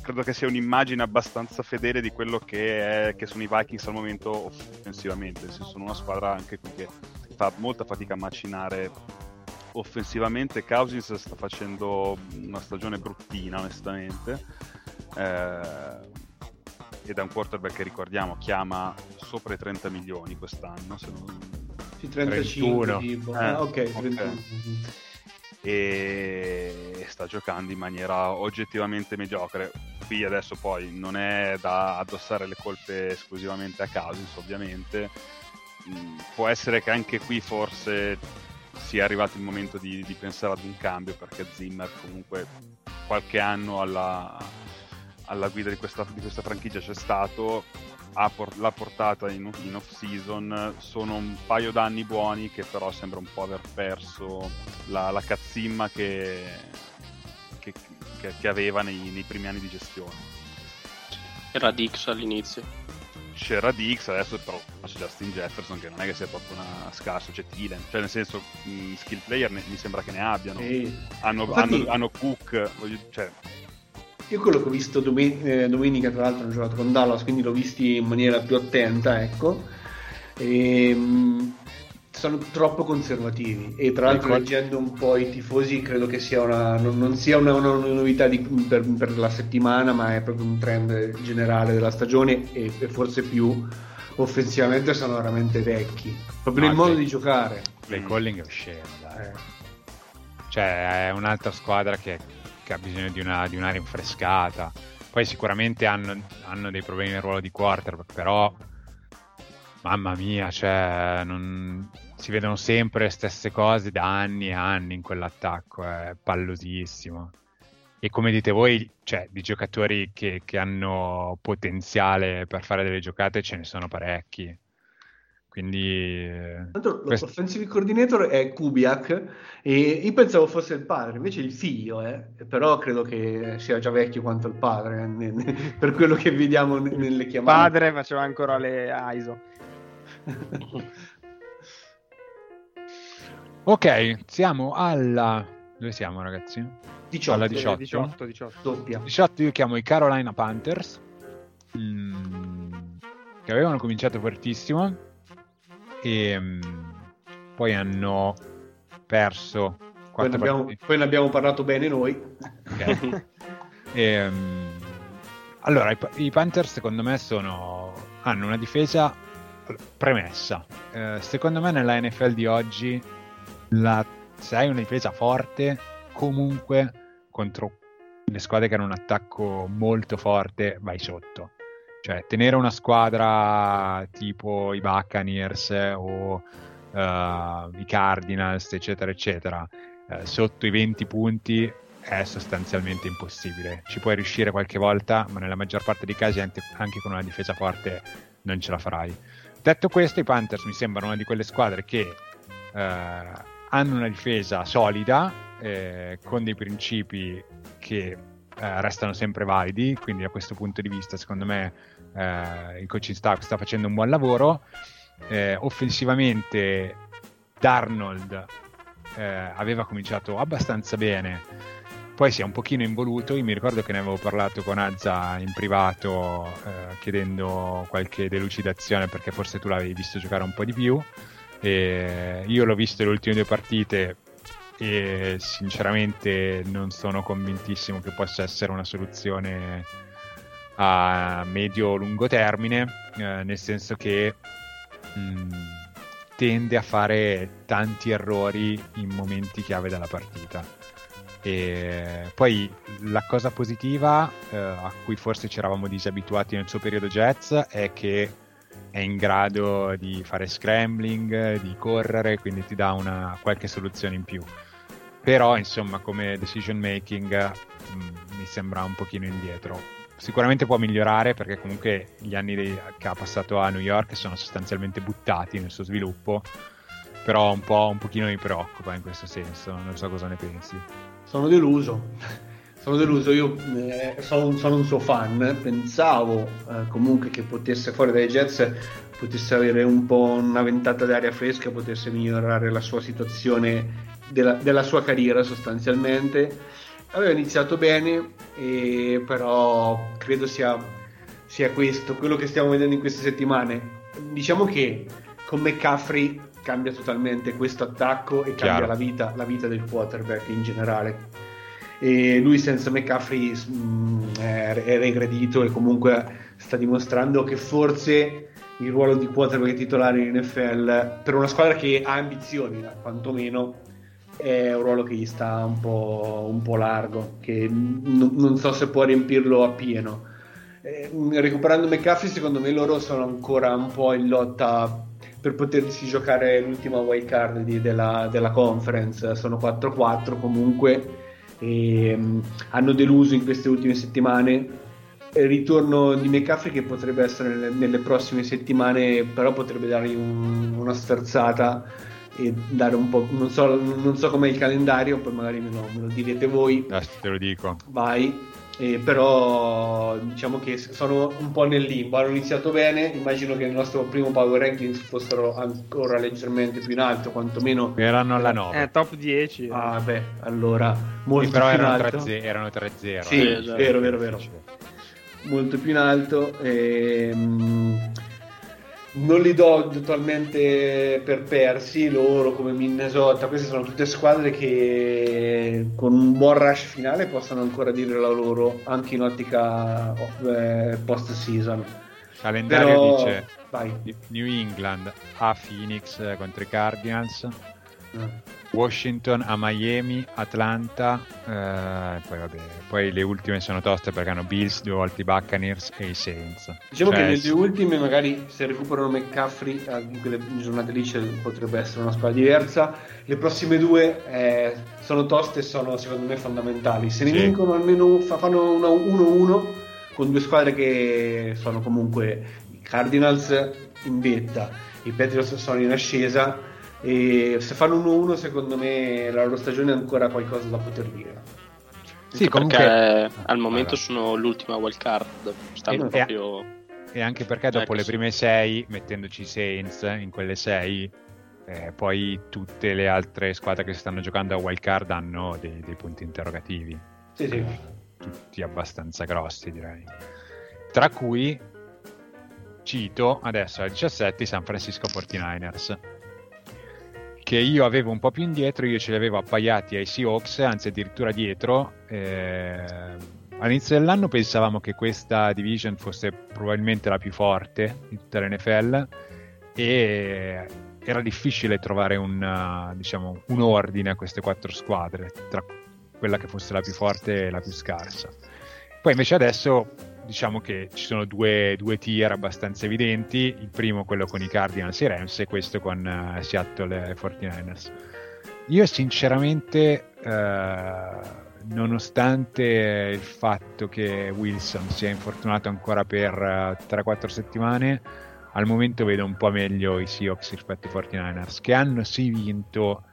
credo che sia un'immagine abbastanza fedele di quello che, è, che, sono i Vikings al momento offensivamente. Sono una squadra anche qui che fa molta fatica a macinare offensivamente Cousins sta facendo una stagione bruttina onestamente. Eh, ed è un quarterback che ricordiamo chiama sopra i 30 milioni quest'anno se non... sì, 35 tipo. Eh, ah, ok, okay. e sta giocando in maniera oggettivamente mediocre. Qui adesso poi non è da addossare le colpe esclusivamente a Cousins ovviamente. Mm, può essere che anche qui forse sia arrivato il momento di, di, pensare ad un cambio perché Zimmer comunque qualche anno alla, alla guida di questa, di questa, franchigia c'è stato por- l'ha portata in, in, off season sono un paio d'anni buoni che però sembra un po' aver perso la, la cazzimma che, che, che, che aveva nei, nei primi anni di gestione. Era Dix all'inizio c'era Dix, adesso però c'è Justin Jefferson che non è che sia proprio una scarso, c'è Thielen, cioè nel senso mh, skill player ne, mi sembra che ne abbiano, e... hanno, Infatti, hanno, hanno, Cook, voglio, cioè... Io quello che ho visto domen- eh, domenica, tra l'altro, ho giocato con Dallas, quindi l'ho visti in maniera più attenta, ecco. E, mh, sono troppo conservativi e tra l'altro ecco. leggendo un po' i tifosi credo che sia una, non, non sia una, una, una novità di, per, per, la settimana ma è proprio un trend generale della stagione e, e forse più offensivamente sono veramente vecchi proprio no, nel modo di giocare Play calling è scemo dai. Eh. cioè è un'altra squadra che, che ha bisogno di, una, di un'aria rinfrescata poi sicuramente hanno, hanno dei problemi nel ruolo di quarterback però mamma mia, cioè, non, si vedono sempre le stesse cose da anni e anni in quell'attacco, è pallosissimo. E come dite voi, cioè, di giocatori che, che hanno potenziale per fare delle giocate ce ne sono parecchi. Quindi, Tanto questo... l'offensive coordinator è Kubiak e io pensavo fosse il padre, invece il figlio, eh? però credo che sia già vecchio quanto il padre, eh? per quello che vediamo nelle chiamate. Il padre faceva ancora le ISO. ok, siamo alla... Dove siamo ragazzi? 18. Alla 18. 18, 18. Doppia. 18 io chiamo i Carolina Panthers. Mm, che avevano cominciato fortissimo e mm, poi hanno perso poi ne, abbiamo, poi ne, abbiamo, parlato bene noi okay. e, um, allora i, i, Panthers secondo me sono, hanno una difesa premessa, eh, secondo me nella NFL di oggi la, se hai una difesa forte, comunque contro le squadre che hanno un attacco molto forte vai sotto. Cioè, tenere una squadra tipo i Buccaneers o uh, i Cardinals, eccetera, eccetera, uh, sotto i 20 punti è sostanzialmente impossibile. Ci puoi riuscire qualche volta, ma nella maggior parte dei casi anche, anche con una difesa forte non ce la farai. Detto questo, i Panthers mi sembrano una di quelle squadre che eh, hanno una difesa solida, eh, con dei principi che eh, restano sempre validi, quindi da questo punto di vista secondo me eh, il coaching staff sta facendo un buon lavoro. Eh, offensivamente Darnold eh, aveva cominciato abbastanza bene, poi si è un pochino involuto, io mi ricordo che ne avevo parlato con Azza in privato eh, chiedendo qualche delucidazione perché forse tu l'avevi visto giocare un po' di più. E io l'ho visto le ultime due partite e sinceramente non sono convintissimo che possa essere una soluzione a medio-lungo termine, eh, nel senso che mh, mm, tende a fare tanti errori in momenti chiave della partita. E poi la cosa positiva eh, a cui forse ci eravamo disabituati nel suo periodo Jets è che è in grado di fare scrambling, di correre, quindi ti dà una, qualche soluzione in più. Però, insomma, come decision making mh, mm, mi sembra un pochino indietro. Sicuramente può migliorare perché comunque gli anni che ha passato a New York sono sostanzialmente buttati nel suo sviluppo, però un po' un pochino mi preoccupa in questo senso, non so cosa ne pensi. Sono deluso sono deluso, io eh, sono, sono, un suo fan, pensavo eh, comunque che potesse fuori dai Jets potesse avere un po' una ventata d'aria fresca, potesse migliorare la sua situazione della, della sua carriera sostanzialmente. Aveva iniziato bene, e, però credo sia, sia questo, quello che stiamo vedendo in queste settimane. Diciamo che con McCaffrey cambia totalmente questo attacco e cambia la vita, la vita, del quarterback in generale e lui senza McCaffrey mh, mm, è regredito e comunque sta dimostrando che forse il ruolo di quarterback titolare in NFL per una squadra che ha ambizioni quantomeno è un ruolo che gli sta un po', un po largo che n- non so se può riempirlo appieno eh, recuperando McCaffrey secondo me loro sono ancora un po' in lotta per potersi giocare l'ultima wild card di, della, della conference. Sono 4-4 comunque e um, hanno deluso in queste ultime settimane. Il ritorno di McCaffrey che potrebbe essere nelle, nelle prossime settimane, però potrebbe dargli un, una sferzata e dare un po'. Non so, non so com'è il calendario, poi magari me lo, me lo direte voi. Adesso te lo dico. Vai. Eh, però diciamo che sono un po' nel limbo. Hanno iniziato bene, immagino che il nostro primo power ranking fossero ancora leggermente più in alto, quantomeno erano alla 9. Eh, top 10. Ah, beh, allora molto sì, però più erano in alto. 3-0. Erano 3-0. Sì, eh, esatto. vero, vero, vero. Molto più in alto. Ehm non li do totalmente per persi loro come Minnesota queste sono tutte squadre che con un buon rush finale possono ancora dire la loro anche in ottica eh, post season calendario Però, dice vai. New England a Phoenix contro i Cardinals mm. Washington a Miami, Atlanta, eh, poi vabbè, poi le ultime sono toste perché hanno Bills, due volte i Buccaneers e i Saints. Diciamo cioè, che nelle ultime magari se recuperano McCaffrey eh, in quelle giornate lì potrebbe essere una squadra diversa. Le prossime due eh, sono toste e sono secondo me fondamentali. Se ne sì. vincono almeno fa, fanno 1-1 con due squadre che sono comunque i Cardinals in vetta, i Patriots sono in ascesa e se fanno 1-1 secondo me la loro stagione ha ancora qualcosa da poter dire sì, comunque perché al momento allora. sono l'ultima wild card stanno e, proprio e anche perché dopo ecco, le prime 6 mettendoci i Saints in quelle 6 eh, poi tutte le altre squadre che stanno giocando a wild card hanno dei, dei punti interrogativi sì, sì. tutti abbastanza grossi direi tra cui cito adesso al 17 i San Francisco 49ers che io avevo un po' più indietro, io ce li avevo appaiati ai Seahawks, anzi addirittura dietro. Eh, all'inizio dell'anno pensavamo che questa division fosse probabilmente la più forte di tutta l'NFL e era difficile trovare un, diciamo, un ordine a queste quattro squadre, tra quella che fosse la più forte e la più scarsa. Poi invece adesso diciamo che ci sono due, due, tier abbastanza evidenti, il primo quello con i Cardinals e i Rams e questo con uh, Seattle e 49ers. Io sinceramente, uh, nonostante il fatto che Wilson sia infortunato ancora per uh, eh, 3-4 settimane, al momento vedo un po' meglio i Seahawks rispetto ai 49ers, che hanno sì vinto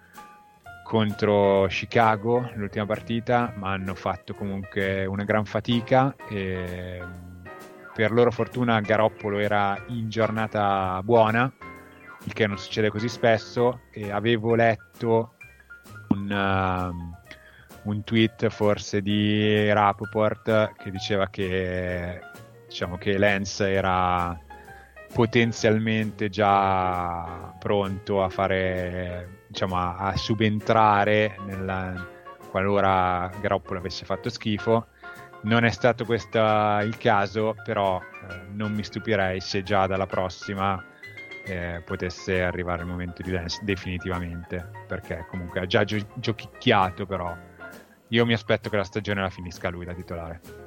contro Chicago l'ultima partita, ma hanno fatto comunque una gran fatica e per loro fortuna Garoppolo era in giornata buona, il che non succede così spesso e avevo letto un, uh, un tweet forse di Rapoport che diceva che diciamo che Lance era potenzialmente già pronto a fare diciamo a, a subentrare nella, qualora Garoppolo avesse fatto schifo. Non è stato questo il caso però eh, non mi stupirei se già dalla prossima eh, potesse arrivare il momento di Lance definitivamente perché comunque ha già gio- giochicchiato però. Io mi aspetto che la stagione la finisca lui da titolare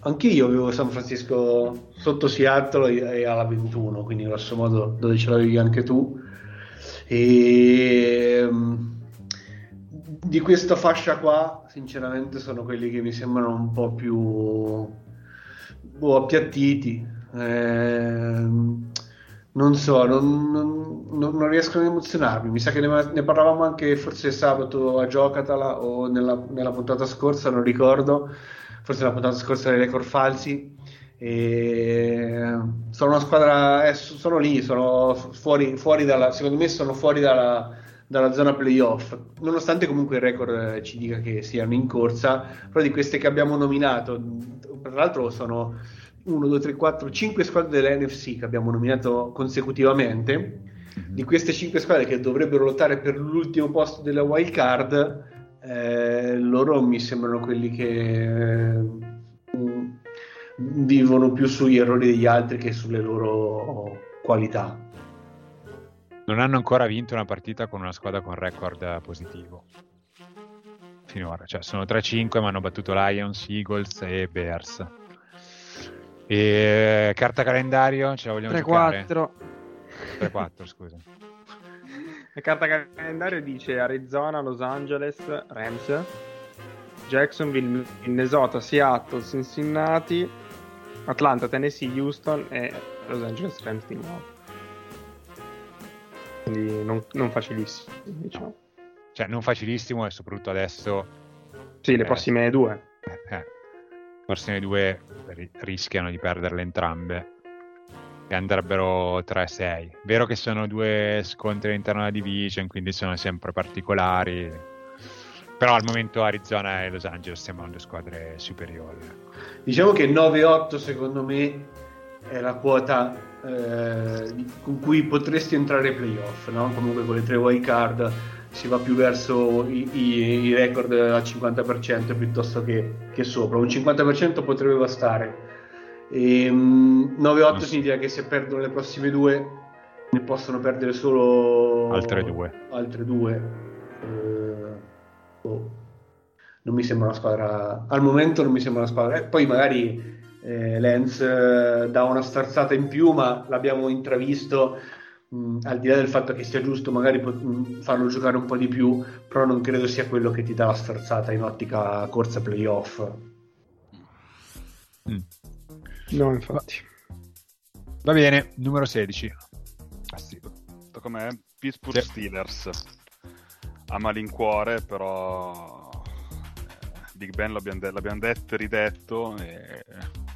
Anch'io avevo San Francisco sotto Seattle e alla 21, quindi grosso modo dove ce l'avevi anche tu. E ehm, di questa fascia qua, sinceramente, sono quelli che mi sembrano un po' più boh, appiattiti. Eh, non so, non, non, non, riesco ad emozionarmi. Mi sa che ne, ne, parlavamo anche forse sabato a Giocatala o nella, nella puntata scorsa, non ricordo forse la puntata scorsa dei record falsi. E sono una squadra, eh, sono lì, sono fuori, fuori dalla, secondo me sono fuori dalla, dalla zona playoff, nonostante comunque il record ci dica che siano in corsa, però di queste che abbiamo nominato, tra l'altro sono 1, 2, 3, 4, 5 squadre dell'NFC che abbiamo nominato consecutivamente, mhm. di queste 5 squadre che dovrebbero lottare per l'ultimo posto della wild card, eh, loro mi sembrano quelli che eh, vivono più sugli errori degli altri che sulle loro qualità. Non hanno ancora vinto una partita con una squadra con record positivo. Finora, cioè sono 3-5 ma hanno battuto Lions, Eagles e Bears. E carta calendario, ce la vogliamo 3-4. giocare? 3-4, scusa. La carta calendario dice Arizona, Los Angeles, Rams, Jacksonville, Minnesota, Seattle, Cincinnati, Atlanta, Tennessee, Houston e Los Angeles Rams di nuovo. Quindi non, non facilissimo, diciamo. Cioè, non facilissimo e soprattutto adesso... Sì, le eh, prossime due. Eh, eh. Le prossime due rischiano di perderle entrambe e andrebbero 3-6. Vero che sono due scontri all'interno della division, quindi sono sempre particolari. Però al momento Arizona e Los Angeles sembrano due squadre superiori. Diciamo che 9-8 secondo me è la quota eh, con cui potresti entrare ai playoff, no? Comunque con le tre wild card si va più verso i, i, i record al 50% piuttosto che, che sopra. Un 50% potrebbe bastare e, um, 9-8 significa che se perdono le prossime due ne possono perdere solo altre due. Altre due. Eh, oh. Non mi sembra una squadra. Al momento non mi sembra una squadra. E poi magari eh, Lenz eh, dà una starzata in più, ma l'abbiamo intravisto. Mh, mm, al di là del fatto che sia giusto magari pot- mh, mm, farlo giocare un po' di più, però non credo sia quello che ti dà la starzata in ottica corsa playoff. Mm. No, infatti. Va bene, numero 16. Ah, sì. Tocca a me. Pittsburgh sì. Steelers. A malincuore, però eh, Big Ben l'abbiamo, de- l'abbiamo detto e ridetto e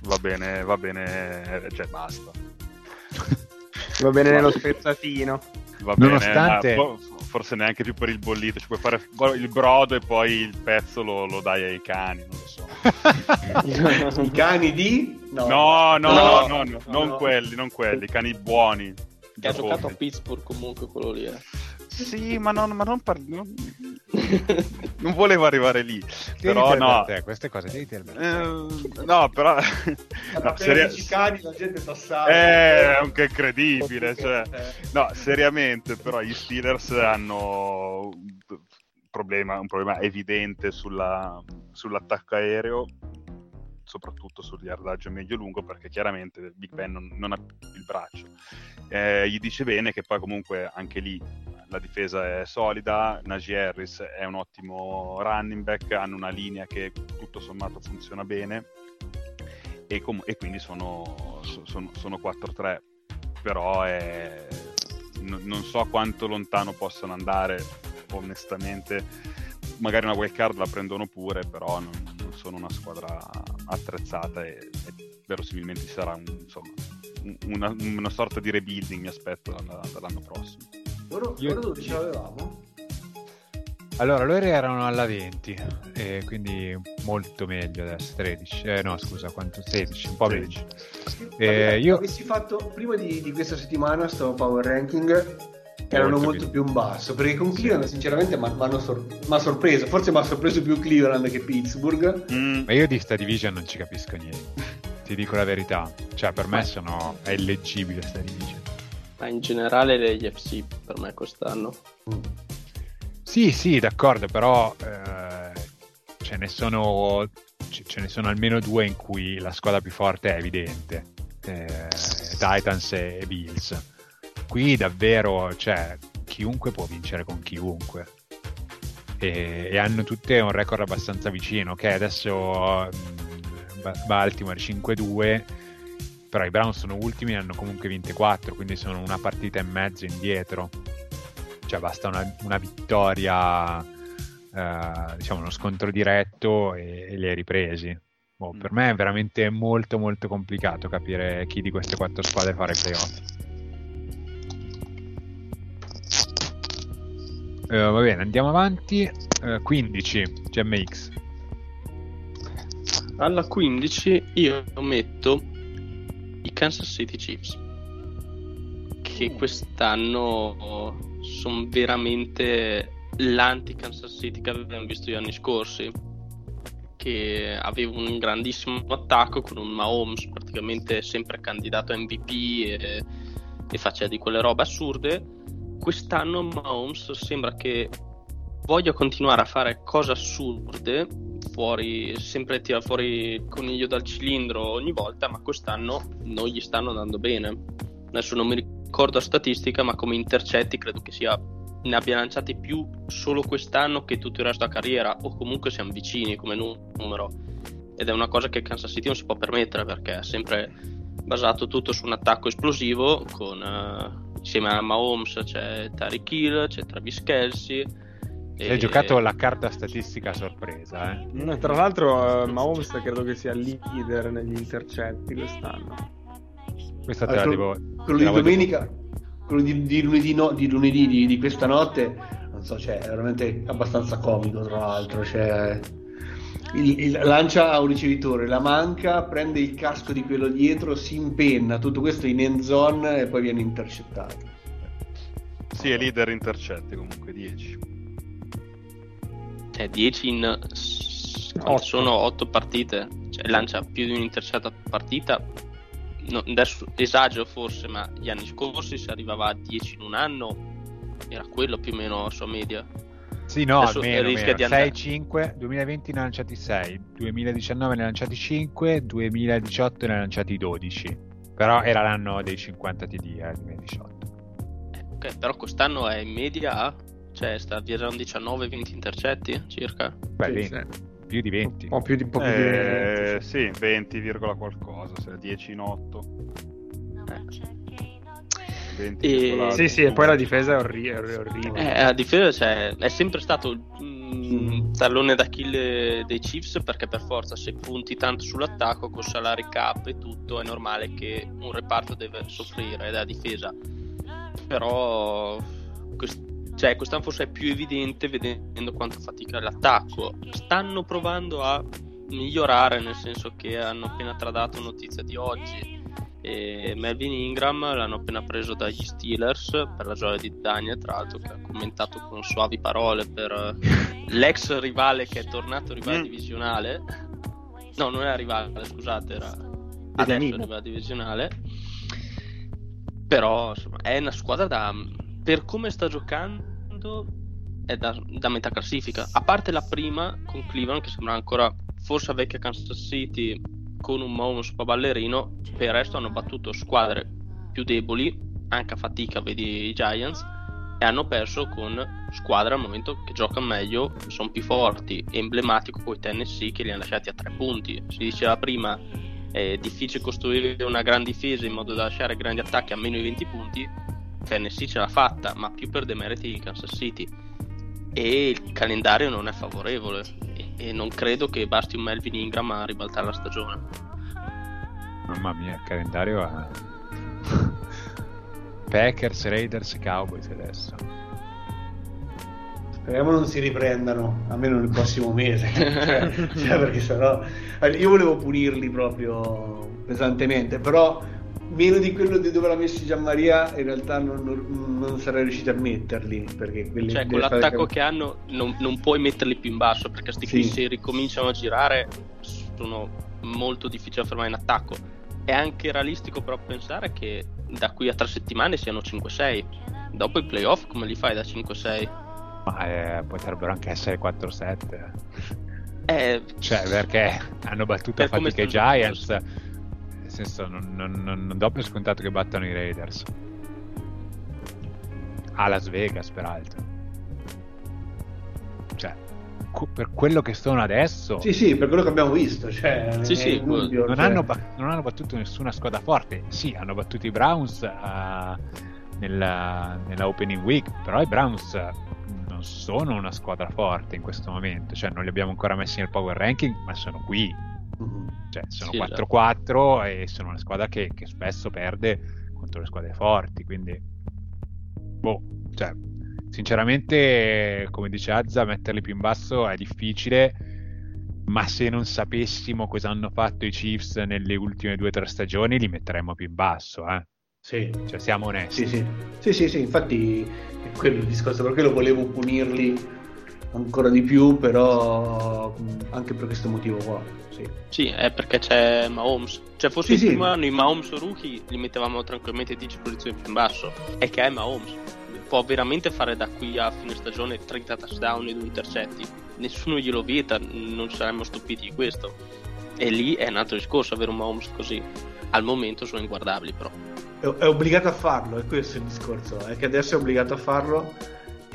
va bene, va bene, cioè basta. va bene nello spezzatino. Va bene, Nonostante... Ah, forse neanche più per il bollito, ci puoi fare il brodo e poi il pezzo lo, lo dai ai cani, non lo so. I cani di? No, no, no, no, no, no non quelli, non quelli, i cani buoni. Che ha giocato a Pittsburgh comunque quello lì. Eh. Sì, ma non, ma non, par- non... volevo arrivare lì. però no. Te, queste cose devi eh, No, però... no, seria... cani la gente passava. Eh, è anche incredibile. Cioè... No, seriamente, però gli Steelers hanno un problema, un problema evidente sulla, sull'attacco aereo soprattutto sul yardaggio medio-lungo perché chiaramente Big Ben non, non ha il braccio. Eh, gli dice bene che poi comunque anche lì la difesa è solida, Najee Harris è un ottimo running back, hanno una linea che tutto sommato funziona bene e, com- e quindi sono, sono, sono 4-3, però è, n- non so quanto lontano possano andare, onestamente. Magari una wild card la prendono pure, però non, non sono una squadra attrezzata e, e verosimilmente sarà un, insomma, una, una, sorta di rebuilding, mi aspetto, dall'anno prossimo. Loro, Io... loro dove ce l'avevamo? Allora, loro erano alla 20, e quindi molto meglio adesso, 13. Eh, no, scusa, quanto? 16, un po' 16. Eh, io... Avessi fatto, prima di, di, questa settimana, sto power ranking, erano molto, molto più in basso, perché con Cleveland sinceramente mi hanno sor- sorpreso, forse mi ha sorpreso più Cleveland che Pittsburgh. Mm. Ma io di sta division non ci capisco niente, ti dico la verità. Cioè, per me sono... è illeggibile sta division. In generale le IFC per me quest'anno. Sì, sì, d'accordo, però eh, ce, ne sono, ce ne sono almeno due in cui la squadra più forte è evidente, eh, Titans e Bills. Qui davvero, cioè, chiunque può vincere con chiunque. E, e hanno tutte un record abbastanza vicino, ok? Adesso mm, Baltimore 5-2, però i Browns sono ultimi e hanno comunque 24, quindi sono una partita e mezzo indietro cioè basta una, una vittoria, eh, diciamo uno scontro diretto e, e li hai ripresi. Boh, per me è veramente molto molto complicato capire chi di queste quattro squadre farà i playoff. Uh, va bene, andiamo avanti. Uh, 15, GMX. Alla 15 io metto i Kansas City Chiefs, che mm. quest'anno sono veramente l'anti-Kansas City che abbiamo visto gli anni scorsi che aveva un grandissimo attacco con un Mahomes praticamente sempre candidato a MVP e, e faceva di quelle robe assurde quest'anno Mahomes sembra che voglia continuare a fare cose assurde fuori, sempre tira fuori il coniglio dal cilindro ogni volta ma quest'anno non gli stanno andando bene adesso non mi ricordo la statistica, ma come intercetti credo che sia ne abbia lanciati più solo quest'anno che tutto il resto della carriera, o comunque siamo vicini come numero. Ed è una cosa che Kansas City non si può permettere perché è sempre basato tutto su un attacco esplosivo con uh, insieme a Mahomes c'è Tariq Hill, c'è Travis Kelsey. E... Hai giocato la carta statistica sorpresa, eh? Tra l'altro, uh, Mahomes credo che sia leader negli intercetti quest'anno. Questa te la devo. Quello di domenica, quello di, di lunedì, no, di, lunedì di, di, questa notte, non so, cioè, è veramente abbastanza comico, tra l'altro. Cioè, il, il, lancia a un ricevitore, la manca, prende il casco di quello dietro, si impenna, tutto questo in end zone e poi viene intercettato. Sì, è leader intercetti comunque, 10. Cioè, 10 in... Sono? 8 partite, cioè lancia più di un intercetto a partita? No, adesso esagero forse, ma gli anni scorsi si arrivava a 10 in un anno, era quello più o meno la sua media. Sì, no, adesso almeno, rischia di andare... 6-5, 2020 ne ha lanciati 6, 2019 ne ha lanciati 5, 2018 ne ha lanciati 12. Però era l'anno dei 50 TD, eh, 2018. Eh, ok, però quest'anno è in media, cioè sta viaggiando 19-20 intercetti circa. Beh, sì, 20. Sì più di 20. Un po' più di, po più eh, di 20. Sì, 20, qualcosa, se 10 in 8. Eh. E... Sì, sì, e poi la difesa è, orri- è orribile. Eh, la difesa cioè, è sempre stato il tallone d'Achille dei Chiefs perché per forza se punti tanto sull'attacco con salari cap e tutto è normale che un reparto deve soffrire della difesa. Però quest- cioè quest'anno forse è più evidente vedendo quanto fatica l'attacco. Stanno provando a migliorare, nel senso che hanno appena tradato notizia di oggi. E Melvin Ingram l'hanno appena preso dagli Steelers per la gioia di Daniel, tra l'altro, che ha commentato con suavi parole per l'ex rivale che è tornato rivale mm. divisionale. No, non era rivale, scusate, era adesso rivale divisionale. Però insomma, è una squadra da per come sta giocando è da, da, metà classifica. A parte la prima con Cleveland, che sembra ancora forse vecchia Kansas City con un un po' ballerino, per il resto hanno battuto squadre più deboli, anche a fatica, vedi i Giants, e hanno perso con squadre al momento che giocano meglio, sono più forti, emblematico con i Tennessee che li hanno lasciati a tre punti. Si diceva prima è difficile costruire una gran difesa in modo da lasciare grandi attacchi a meno di 20 punti Tennessee ce l'ha fatta, ma più per demeriti di Kansas City. E il calendario non è favorevole. E, e non credo che basti un Melvin Ingram a ribaltare la stagione. Mamma mia, il calendario è... Packers, Raiders, Cowboys adesso. Speriamo non si riprendano, almeno nel prossimo mese. cioè, cioè, perché sennò... Io volevo punirli proprio pesantemente, però meno di quello di dove l'ha messo Gianmaria in realtà non, non, non sarei riuscito a metterli perché quelli cioè con l'attacco che... hanno non, non, puoi metterli più in basso perché sti sì. qui se ricominciano a girare sono molto difficili da fermare in attacco. È anche realistico però pensare che da qui a tre settimane siano 5-6 dopo i playoff come li fai da 5-6? ma eh, potrebbero anche essere 4-7 eh, cioè perché hanno battuto a fatica i Giants senso non, non, non, non do per scontato che battano i Raiders. A Las Vegas peraltro. Cioè per quello che sono adesso sì sì per quello che abbiamo visto cioè, sì, sì, dubbio, non, cioè... hanno, non, hanno, battuto nessuna squadra forte. Sì hanno battuto i Browns uh, nella, nella opening week però i Browns non sono una squadra forte in questo momento. Cioè non li abbiamo ancora messi nel power ranking ma sono qui. Cioè sono sì, 4-4 esatto. e sono una squadra che, che spesso perde contro le squadre forti quindi boh cioè sinceramente, come dice Azza, metterli più in basso è difficile, ma se non sapessimo cosa hanno fatto i Chiefs nelle ultime due o tre stagioni, li metteremmo più in basso, eh. Sì. Cioè, siamo onesti. Sì, sì. Sì, sì, sì, infatti è quello il discorso, perché lo volevo punirli ancora di più, però anche per questo motivo qua. Sì, sì è perché c'è Mahomes. Cioè, forse sì, il primo sì. anno i Mahomes rookie li mettevamo tranquillamente 10 posizioni più in basso. È che è Mahomes può veramente fare da qui a fine stagione 30 touchdown e 2 intercetti. Nessuno glielo vieta, non saremmo stupiti di questo. E lì è un altro discorso avere un Mahomes così. Al momento sono inguardabili però. È, è obbligato a farlo, è questo il discorso, è che adesso è obbligato a farlo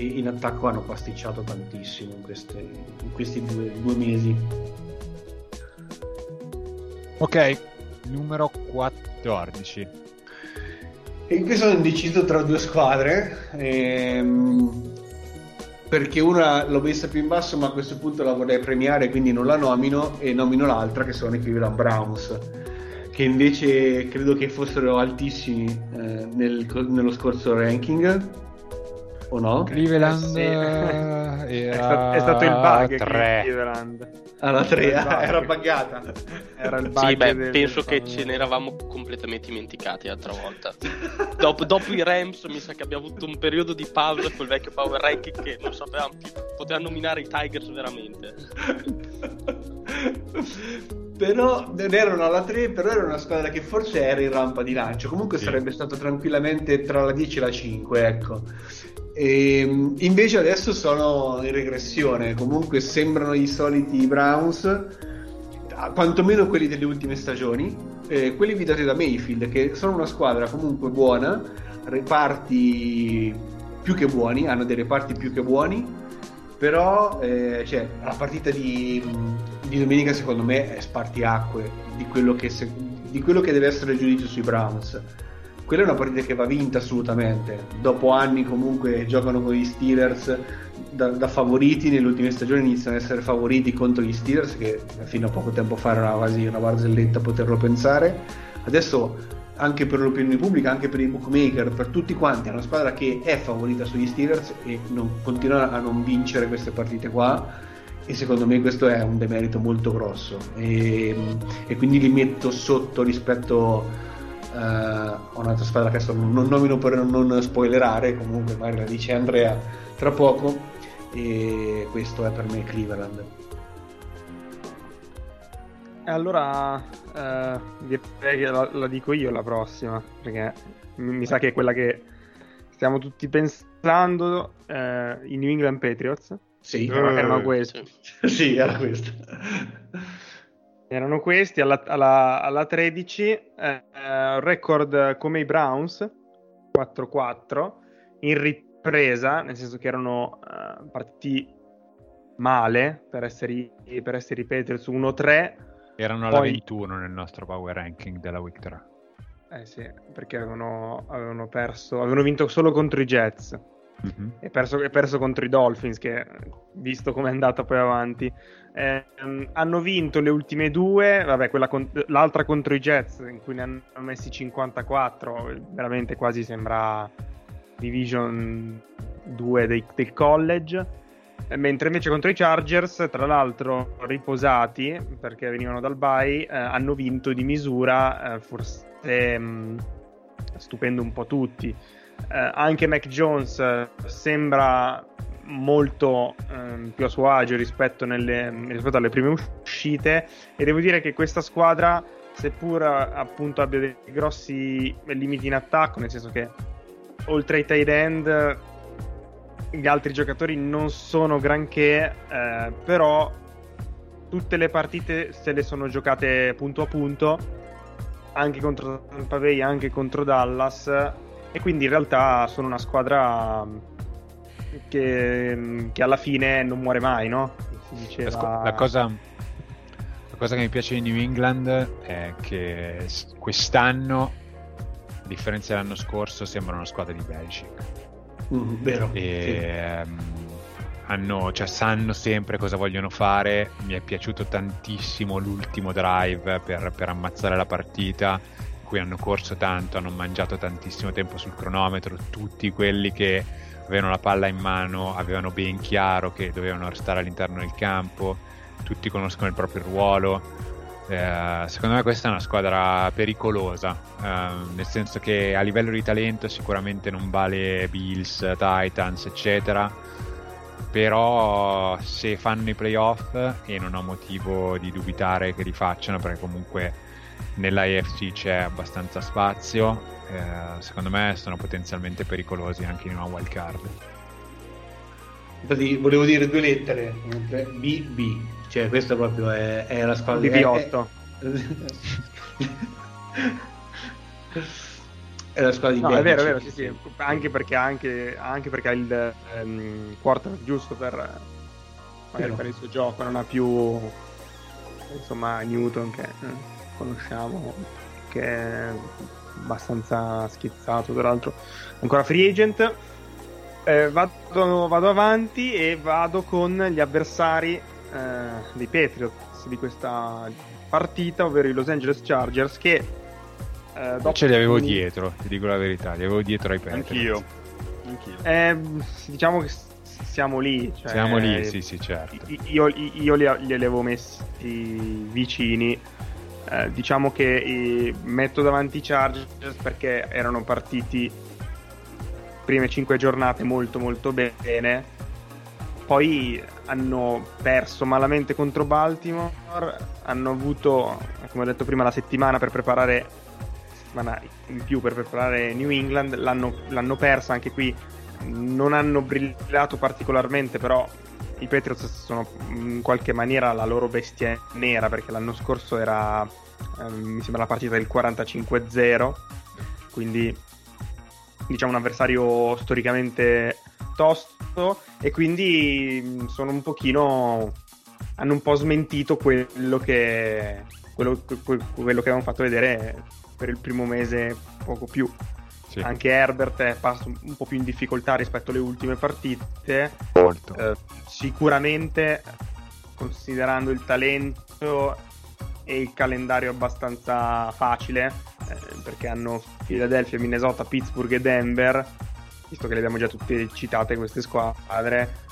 in attacco hanno pasticciato tantissimo in, queste, in questi due, due mesi. Ok, numero 14. E in questo sono indeciso tra due squadre. Ehm, perché una l'ho messa più in basso, ma a questo punto la vorrei premiare, quindi non la nomino e nomino l'altra che sono i Cleveland Browns, che invece credo che fossero altissimi eh, nel, nello scorso ranking. O no? Cleveland eh, sì. era... è, stato, è, stato, il bug 3. Cleveland. Alla 3 era, era buggata. Era il bug sì, beh, del, penso che ce ne eravamo completamente dimenticati l'altra volta. Dopo, dopo, i Rams mi sa che abbiamo avuto un periodo di pausa col vecchio power ranking che non sapevamo più poteva nominare i Tigers veramente. Però non erano alla 3 però era una squadra che forse era in rampa di lancio. Comunque sì. sarebbe stato tranquillamente tra la 10 e la 5 ecco e ehm, invece adesso sono in regressione, comunque sembrano i soliti Browns, quantomeno quelli delle ultime stagioni, eh, quelli guidati da Mayfield, che sono una squadra comunque buona, reparti più che buoni, hanno dei reparti più che buoni, però eh, cioè, la partita di, di, domenica secondo me è spartiacque di quello che, se, di quello che deve essere il giudizio sui Browns quella è una partita che va vinta assolutamente. Dopo anni comunque giocano con gli Steelers da, da, favoriti, nelle ultime stagioni iniziano ad essere favoriti contro gli Steelers che fino a poco tempo fa era quasi una barzelletta poterlo pensare. Adesso anche per l'opinione pubblica, anche per i bookmaker, per tutti quanti, è una squadra che è favorita sugli Steelers e non, continua a non vincere queste partite qua e secondo me questo è un demerito molto grosso e, e quindi li metto sotto rispetto uh, un'altra squadra che adesso non nomino per non spoilerare, comunque magari la dice Andrea tra poco, e questo è per me Cleveland. E allora eh, direi che la, la, dico io la prossima, perché mi, mi, sa che è quella che stiamo tutti pensando, eh, i New England Patriots. Sì, erano questi. sì, era questo erano questi alla, alla, alla 13 eh, record come i Browns 4-4 in ripresa nel senso che erano eh, partiti male per essere, per essere i Patriots 1-3 erano alla 21 nel nostro power ranking della week 3 Eh sì, perché avevano, avevano perso, avevano vinto solo contro i Jets Mhm. e perso, e perso contro i Dolphins, che visto come è andata poi avanti, ehm, hanno vinto le ultime due, vabbè, con- l'altra contro i Jets, in cui ne hanno messi 54, veramente quasi sembra Division 2 dei- del college. Eh, Mentre invece contro i Chargers, tra l'altro riposati perché venivano dal bye, eh, hanno vinto di misura, eh, forse mh, stupendo un po' tutti. Eh, anche Mac Jones eh, sembra molto ehm, più a suo agio rispetto, nelle- rispetto alle prime uscite. E devo dire che questa squadra seppur appunto abbia dei grossi limiti in attacco nel senso che oltre ai tight end gli altri giocatori non sono granché eh, però tutte le partite se le sono giocate punto a punto anche contro Tampa Bay anche contro Dallas e quindi in realtà sono una squadra che, che alla fine non muore mai, no? La, diceva... la cosa, la cosa che mi piace di New England è che quest'anno, a differenza dell'anno scorso, sembra una squadra di Belichick. Mm, vero. E, sì. ehm, hanno, cioè, sanno sempre cosa vogliono fare. Mi è piaciuto tantissimo l'ultimo drive per, per ammazzare la partita, in cui hanno corso tanto, hanno mangiato tantissimo tempo sul cronometro. Tutti quelli che avevano la palla in mano avevano ben chiaro che dovevano restare all'interno del campo. Tutti conoscono il proprio ruolo. Eh, secondo me questa è una squadra pericolosa, eh, nel senso che a livello di talento sicuramente non vale Bills, Titans, eccetera, però se fanno i playoff e non ho motivo di dubitare che li facciano perché comunque nella AFC c'è abbastanza spazio, eh, secondo me sono potenzialmente pericolosi anche in una wild card. Infatti volevo dire due lettere, BB, cioè questa proprio è, è la squadra di BB8. È, è la squadra di No, è vero, è vero, sì, sì. Anche perché, anche, anche perché ha il ehm, quarterback giusto per, magari Vero. per il suo gioco, non ha più insomma Newton che eh, conosciamo, che è abbastanza schizzato, tra l'altro ancora free agent. Eh, vado, vado avanti e vado con gli avversari eh, dei Patriots di questa partita, ovvero i Los Angeles Chargers che eh, dopo Ce li avevo dietro, ti dico la verità, li avevo dietro ai Patriots. Anch'io. Anch'io. Eh, diciamo che siamo lì. cioè, Siamo lì, sì, sì, certo. i- Io, io li, glieli avevo messi vicini. Eh, diciamo che metto davanti i Chargers perché erano partiti prime 5 giornate molto molto bene. Poi hanno perso malamente contro Baltimore. Hanno avuto, come ho detto prima, la settimana per preparare settimana in più per preparare New England. L'hanno, l'hanno persa anche qui. Non hanno brillato particolarmente, però i Patriots sono in qualche maniera la loro bestia nera perché l'anno scorso era ehm, mi sembra la partita del 45-0 quindi diciamo un avversario storicamente tosto. E quindi mh, sono un pochino hanno un po' smentito quello che quello, que- que- quello che avevamo fatto vedere per il primo mese poco più Sì, anche Herbert è passato un po' più in difficoltà rispetto alle ultime partite. Molto. eh, sicuramente considerando il talento e il calendario abbastanza facile eh, perché hanno Philadelphia, Minnesota, Pittsburgh e Denver visto che le abbiamo già tutte citate queste squadre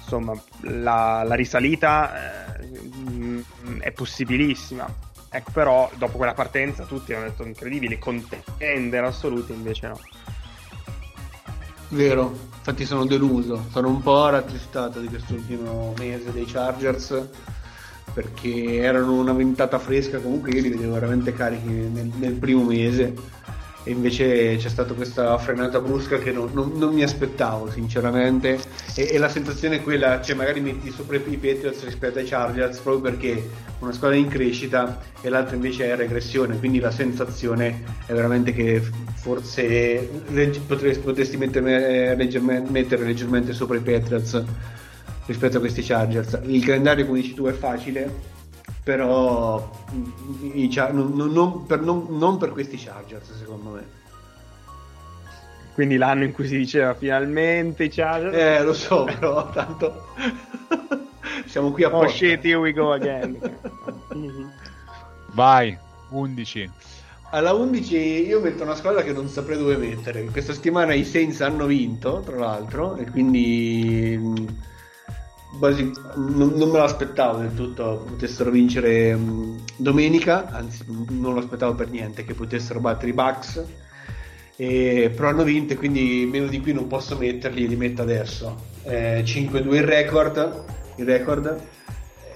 insomma la, la risalita eh, mm, è possibilissima ecco però dopo quella partenza tutti hanno detto incredibile contender assoluti invece no. Vero, infatti sono deluso, sono un po' rattristato di quest'ultimo mese dei Chargers perché erano una ventata fresca, comunque. Io li vedevo veramente carichi nel, nel primo mese e invece c'è stata questa frenata brusca che non, non- non mi aspettavo sinceramente. E, e la sensazione è quella, cioè magari metti sopra i Patriots rispetto ai Chargers proprio perché una squadra è in crescita e l'altra invece è in regressione, quindi la sensazione è veramente che forse legge- potresti, potresti mettere, leggermente, mettere leggermente sopra i Patriots rispetto a questi Chargers. Il calendario, come dici tu, è facile, però mm, i Char- non, non- per, non- non per questi Chargers secondo me. Quindi l'anno in cui si diceva finalmente i Chargers. Eh, lo so, però tanto siamo qui Oh apposta. shit, here we go again. Vai, 11. Alla 11 io metto una squadra che non saprei dove mettere. Questa settimana i Saints hanno vinto, tra l'altro, e quindi mh, basi- non, non me l'aspettavo del tutto potessero vincere mh, domenica, anzi non lo aspettavo per niente che potessero battere i Bucks. E- però hanno vinto e quindi meno di qui non posso metterli, li metto adesso. Eh, 5-2 il record, il record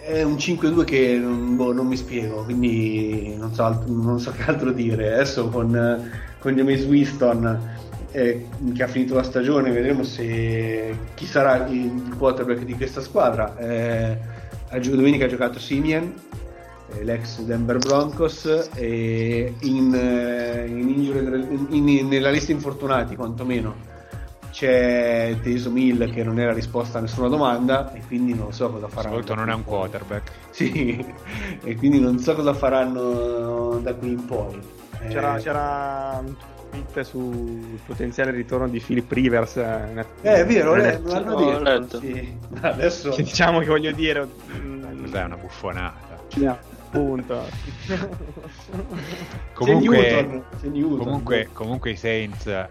è un 5-2 che boh, non mi spiego, quindi non so, non so che altro dire. Adesso con, con James Winston eh, che ha finito la stagione, vedremo se chi sarà il quarterback di questa squadra. Eh, domenica ha giocato Simeon, eh, l'ex Denver Broncos, e in, eh, in in- in- nella lista infortunati quantomeno c'è Teso Mill che non era risposta a nessuna domanda e quindi non so cosa faranno. Soprattutto non è un quarterback. Sì, e quindi non so cosa faranno da qui in poi. Eh, C'era, c'era un tweet sul potenziale ritorno di Philip Rivers. eh, Eh, è vero, nel- le- l'hanno detto. letto. Sì. Adesso Che diciamo che voglio dire. Eh, mm, Cos'è una buffonata? Punto. Comunque, c'è Newton, c'è Newton. comunque, comunque i Saints a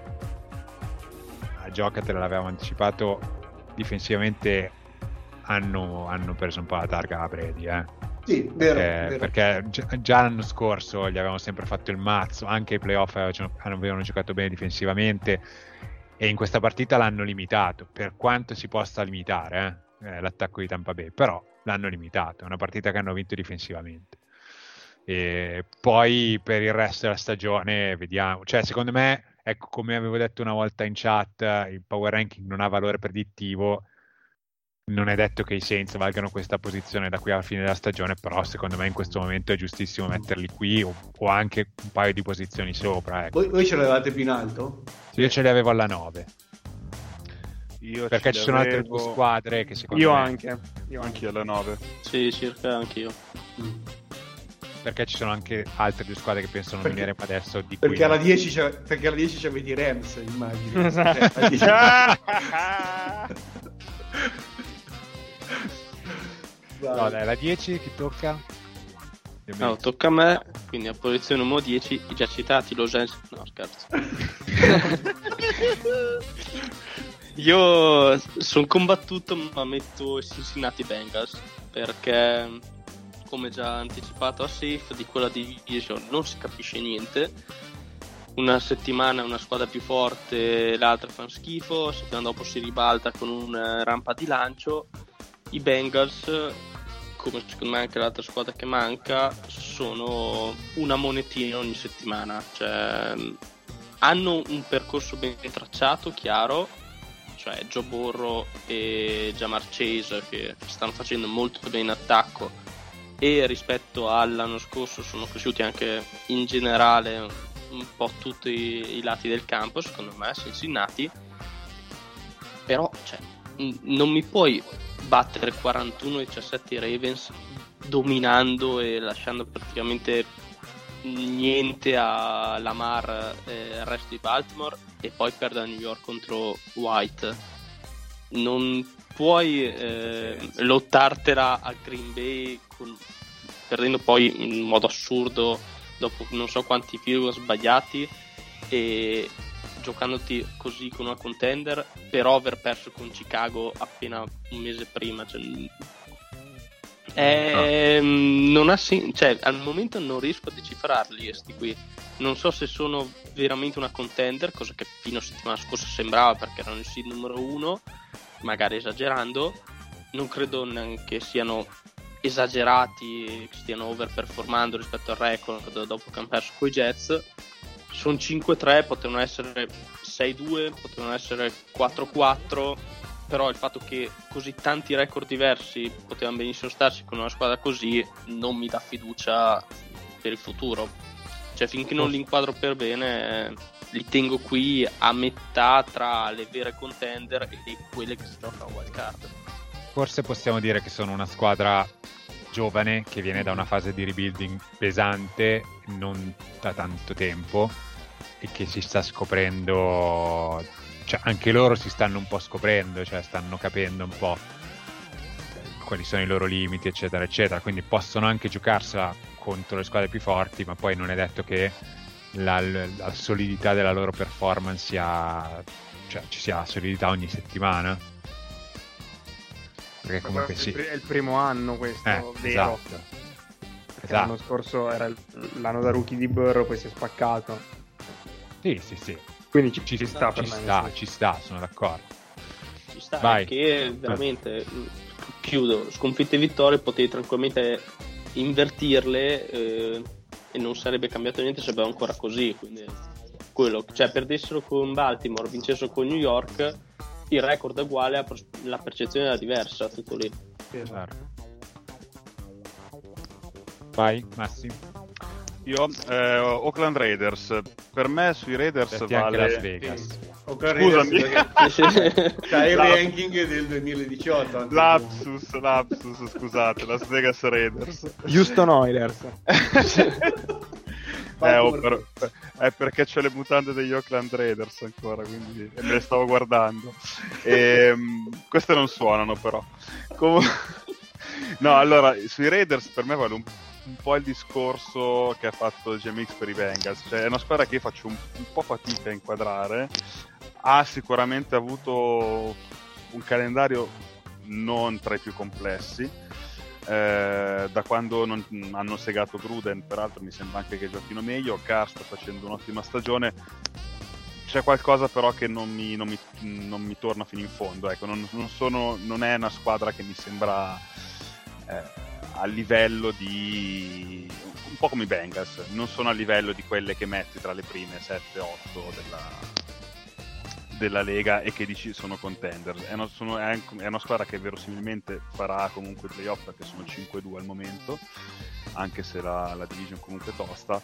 giocatela l'avevamo anticipato difensivamente hanno, hanno preso un po' la targa a Brady eh. Sì, vero, perché, vero. perché gi- già l'anno scorso gli avevamo sempre fatto il mazzo anche i playoff avevano avevano giocato bene difensivamente e in questa partita l'hanno limitato per quanto si possa limitare eh, eh, l'attacco di Tampa Bay però l'hanno limitato è una partita che hanno vinto difensivamente e poi per il resto della stagione vediamo cioè secondo me ecco come avevo detto una volta in chat il power ranking non ha valore predittivo non è detto che i Saints valgano questa posizione da qui alla fine della stagione, però secondo me in questo momento è giustissimo metterli qui o, o anche un paio di posizioni sopra. Ecco. Voi, voi ce l'avevate più in alto? Io ce li avevo alla 9, Io perché ci sono altre due l'avevo squadre che secondo Io me... anche. Io anche. Alla 9. Sì, circa anch'io. Perché ci sono anche altre due squadre che pensano Perché- venire adesso di Perché qui. alla 10 c'è, perché alla 10 c'avete i Rams, immagino. Esatto. No, dai, la 10 chi tocca? No, tocca a me, quindi a posizione numero 10 i già citati Los Angeles... No, scherzo. Io sono combattuto ma metto i Cincinnati Bengals perché come già anticipato a Safe di quella division non si capisce niente una settimana è una squadra più forte l'altra fa schifo settimana dopo si ribalta con una rampa di lancio i Bengals come secondo me anche l'altra squadra che manca sono una monetina ogni settimana. Cioè hanno un percorso ben tracciato chiaro. Cioè Joe Borro e Jamar Chase che stanno facendo molto bene in attacco. E rispetto all'anno scorso sono cresciuti anche in generale un po' tutti i lati del campo secondo me Cincinnati però cioè, non mi puoi battere 41-17 i Ravens dominando e lasciando praticamente niente a Lamar e al resto di Baltimore e poi perdere a New York contro White. Non puoi eh, lottartela a Green Bay con- perdendo poi in modo assurdo dopo non so quanti field sbagliati e giocandoti così con una contender però aver perso con Chicago appena un mese prima cioè, Ehm, non ha sen- cioè, al momento non riesco a decifrarli questi qui. Non so se sono veramente una contender, cosa che fino a settimana scorsa sembrava perché erano il seed numero uno, magari esagerando. Non credo neanche siano esagerati, che stiano overperformando rispetto al record dopo che hanno perso con i Jets. Sono 5-3, potevano essere 6-2, potevano essere 4-4 però il fatto che così tanti record diversi potevano benissimo starci con una squadra così non mi dà fiducia per il futuro. Cioè, finché non li inquadro per bene, li tengo qui a metà tra le vere contender e quelle che si giocano a wild card. Forse possiamo dire che sono una squadra giovane che viene da una fase di rebuilding pesante non da tanto tempo e che si sta scoprendo, cioè anche loro si stanno un po' scoprendo, cioè stanno capendo un po' quali sono i loro limiti, eccetera, eccetera. Quindi possono anche giocarsela contro le squadre più forti, ma poi non è detto che la, la solidità della loro performance sia, cioè ci sia solidità ogni settimana. Perché comunque sì. È il primo anno questo, Eh, vero? esatto. Perché Esatto. L'anno scorso era l'anno da rookie di Burrow, poi si è spaccato. Sì, sì, sì. Quindi ci, Ci, ci sta, sta per ci me. sta, ci sta, sono d'accordo. Ci sta Vai. che veramente chiudo sconfitte e vittorie potevi tranquillamente invertirle eh, e non sarebbe cambiato niente se aveva ancora così quindi quello cioè perdessero con Baltimore vincessero con New York il record è uguale la percezione era diversa tutto lì Certo. Vai, Massi. Io, eh, Oakland Raiders, per me sui Raiders anche vale... Las Vegas. Oakland Scusami. Raiders, perché C'ha il ranking del 2018. anche Lapsus, lapsus, scusate, Las Vegas Raiders. Houston Oilers. Eh, oh, però- è perché c'ho le mutande degli Oakland Raiders ancora, quindi me le stavo guardando. Ehm, queste non suonano però. Comu- no, allora, sui Raiders per me vale un, un po' il discorso che ha fatto GMX per i Bengals. Cioè, è una squadra che io faccio un, un po' fatica a inquadrare. Ha sicuramente avuto un calendario non tra i più complessi. Eh, da quando non- hanno segato Gruden, peraltro mi sembra anche che giochino meglio. Carr sta facendo un'ottima stagione. C'è qualcosa però che non mi, non mi- non mi torna fino in fondo. Ecco, non, sono- non è una squadra che mi sembra eh, a livello di. un po' come i Bengals, non sono a livello di quelle che metti tra le prime 7-8 della, della Lega e che dici sono contender. È una, sono- è una squadra che verosimilmente farà comunque playoff perché sono 5-2 al momento, anche se la, la division comunque è tosta.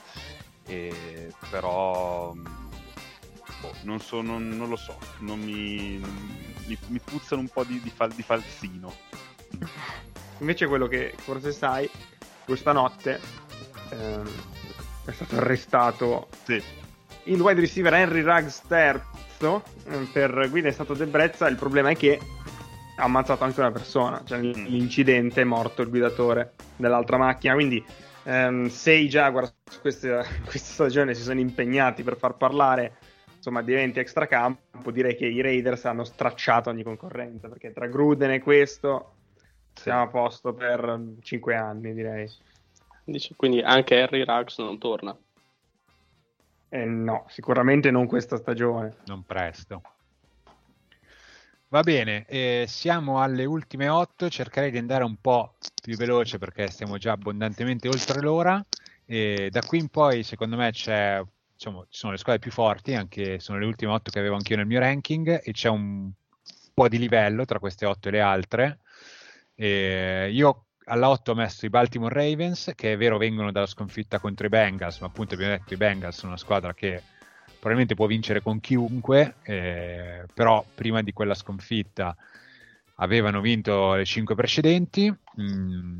E, però boh, non, so, non, non lo so, non mi, mi, mi puzzano un po' di, di, fal- di falsino. Invece quello che forse sai, questa notte ehm, è stato arrestato Sì, il wide receiver Henry Ruggs terzo eh, per guida in stato d'ebbrezza. Il problema è che ha ammazzato anche una persona. Cioè, Mm. l'incidente è morto il guidatore dell'altra macchina. Quindi, ehm, se i Jaguars questa, questa stagione si sono impegnati per far parlare insomma di eventi extracampo, direi che i Raiders hanno stracciato ogni concorrenza perché tra Gruden e questo siamo a posto per 5 anni, direi. Dice, quindi anche Harry Ruggs non torna Eh, no, sicuramente non questa stagione. Non presto. Va bene, eh, siamo alle ultime 8, cercherei di andare un po' più veloce perché stiamo già abbondantemente oltre l'ora. E da qui in poi, secondo me, c'è, diciamo, ci sono le squadre più forti, anche sono le ultime 8 che avevo anch'io nel mio ranking, e c'è un po' di livello tra queste 8 e le altre. E io alla 8 ho messo i Baltimore Ravens, che è vero vengono dalla sconfitta contro i Bengals, ma appunto abbiamo detto i Bengals sono una squadra che probabilmente può vincere con chiunque, eh, però prima di quella sconfitta avevano vinto le 5 precedenti. Mm,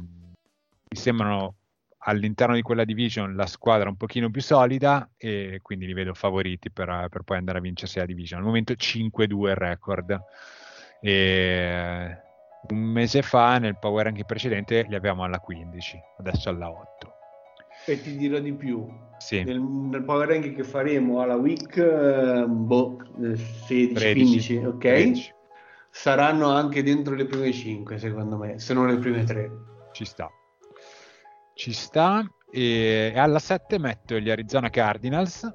mi sembrano all'interno di quella division la squadra un pochino più solida e quindi li vedo favoriti per, per poi andare a vincersi la division. Al momento 5-2 il record. E un mese fa nel power ranking precedente li avevamo alla 15, adesso alla 8. E ti dirò di più. Sì, Nel, nel power ranking che faremo alla week, eh, boh, eh, 16-15, ok? 13. Saranno anche dentro le prime 5, secondo me, se non le prime 3. Ci sta. Ci sta. E alla 7 metto gli Arizona Cardinals.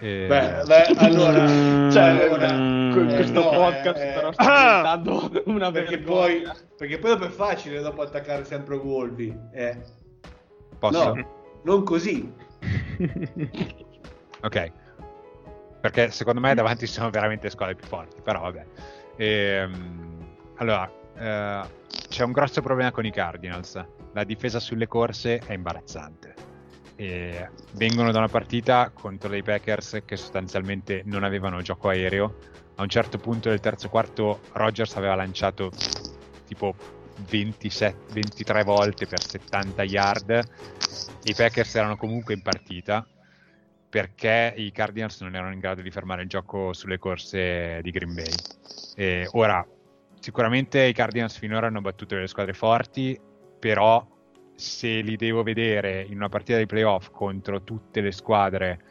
E- Beh, beh, allora, cioè, allora, Que- eh, questo no, podcast eh, però eh, sta diventando una perché vergogna poi, perché poi dopo è facile dopo attaccare sempre Wolvi. Eh. Posso? No, non così. Ok. Perché secondo me davanti sono veramente squadre più forti, però vabbè. Ehm, allora, eh, c'è un grosso problema con i Cardinals. La difesa sulle corse è imbarazzante. E vengono da una partita contro dei Packers che sostanzialmente non avevano gioco aereo. A un certo punto del terzo quarto Rogers aveva lanciato tipo 27, 23 volte per 70 yard. I Packers erano comunque in partita perché i Cardinals non erano in grado di fermare il gioco sulle corse di Green Bay. E ora, sicuramente i Cardinals finora hanno battuto delle squadre forti, però se li devo vedere in una partita di playoff contro tutte le squadre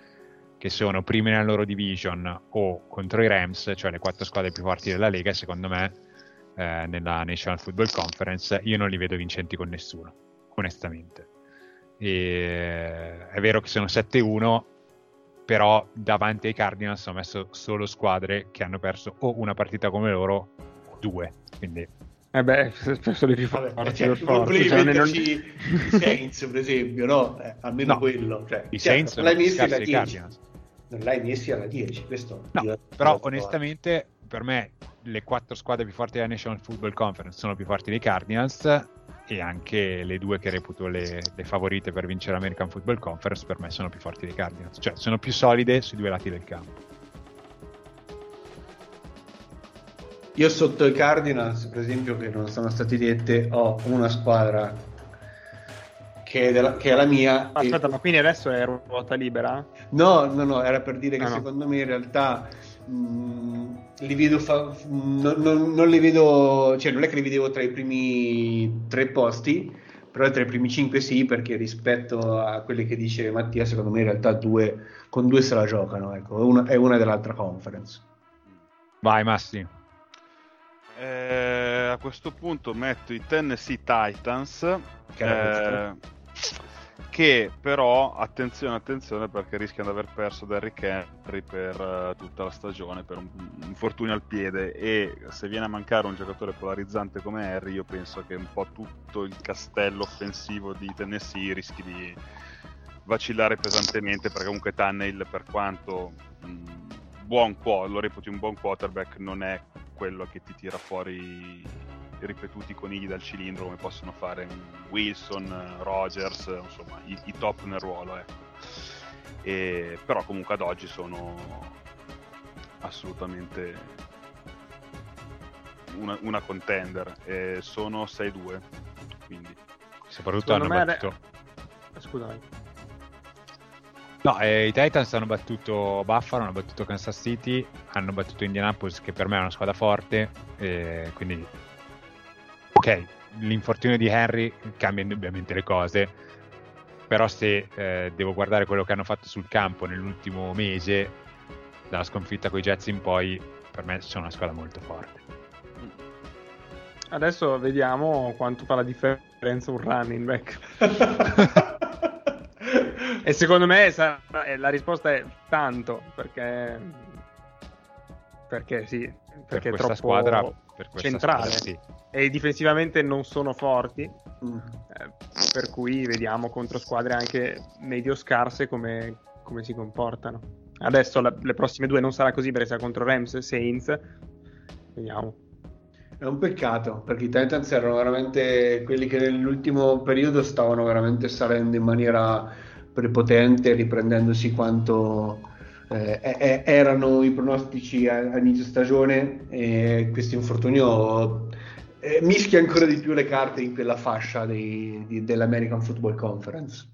che sono prime nella loro division o contro i Rams, cioè le quattro squadre più forti della Lega, secondo me eh, nella National Football Conference, io non li vedo vincenti con nessuno, onestamente. E, è vero che sono 7-1, però davanti ai Cardinals ho messo solo squadre che hanno perso o una partita come loro o due, quindi eh beh, spesso le più forti. Vabbè, cioè, volevi cioè, non... i Saints, per esempio, no? Eh, almeno no. quello. Cioè, I Saints certo, non l'hai messi alla 10. Non l'hai messi alla 10, questo. No, però onestamente per me le quattro squadre più forti della National Football Conference sono più forti dei Cardinals e anche le due che reputo le, le favorite per vincere l'American Football Conference per me sono più forti dei Cardinals, cioè sono più solide sui due lati del campo. Io sotto i Cardinals, per esempio, che non sono stati dette, ho una squadra che è, della, che è la mia. Aspetta, e... ma quindi adesso è ruota libera? No, no, no, era per dire che ah, secondo no. me in realtà mh, li vedo fa... non, non, non, li vedo, cioè non è che li vedevo tra i primi tre posti, però tra i primi cinque sì, perché rispetto a quelli che dice Mattia, secondo me in realtà due, con due se la giocano, ecco, una, è una dell'altra conference. Vai Massi. Eh, a questo punto metto i Tennessee Titans. Che, eh, che però, attenzione, attenzione, perché rischiano di aver perso Derrick Henry per uh, tutta la stagione per un, un infortunio al piede. E se viene a mancare un giocatore polarizzante come Henry, io penso che un po' tutto il castello offensivo di Tennessee rischi di vacillare pesantemente. Perché comunque Tunnel, per quanto. Mh, buon lo reputi un buon quarterback, non è quello che ti tira fuori i ripetuti conigli dal cilindro come possono fare Wilson, Rogers, insomma i, i top nel ruolo. Ecco. E, però comunque ad oggi sono assolutamente una, una contender e sono 6-2 quindi soprattutto hanno battuto re... scusami No, eh, i Titans hanno battuto Buffalo, hanno battuto Kansas City, hanno battuto Indianapolis, che per me è una squadra forte. Eh, quindi, ok, l'infortunio di Henry cambia indubbiamente le cose. Però, se eh, devo guardare quello che hanno fatto sul campo nell'ultimo mese, dalla sconfitta con i Jets in poi, per me sono una squadra molto forte. Adesso vediamo quanto fa la differenza un running back. E secondo me sarà, eh, la risposta è tanto, perché, perché sì, perché per è troppo squadra, per centrale. Squadra, sì. E difensivamente non sono forti, mm. eh, per cui vediamo contro squadre anche medio scarse come, come si comportano. Adesso la, le prossime due non sarà così perché sarà contro Rams e Saints. Vediamo. È un peccato perché i Titans erano veramente quelli che nell'ultimo periodo stavano veramente salendo in maniera prepotente riprendendosi quanto eh, erano i pronostici a, a inizio stagione e questo infortunio eh, mischia ancora di più le carte in quella fascia dei, di, dell'American Football Conference.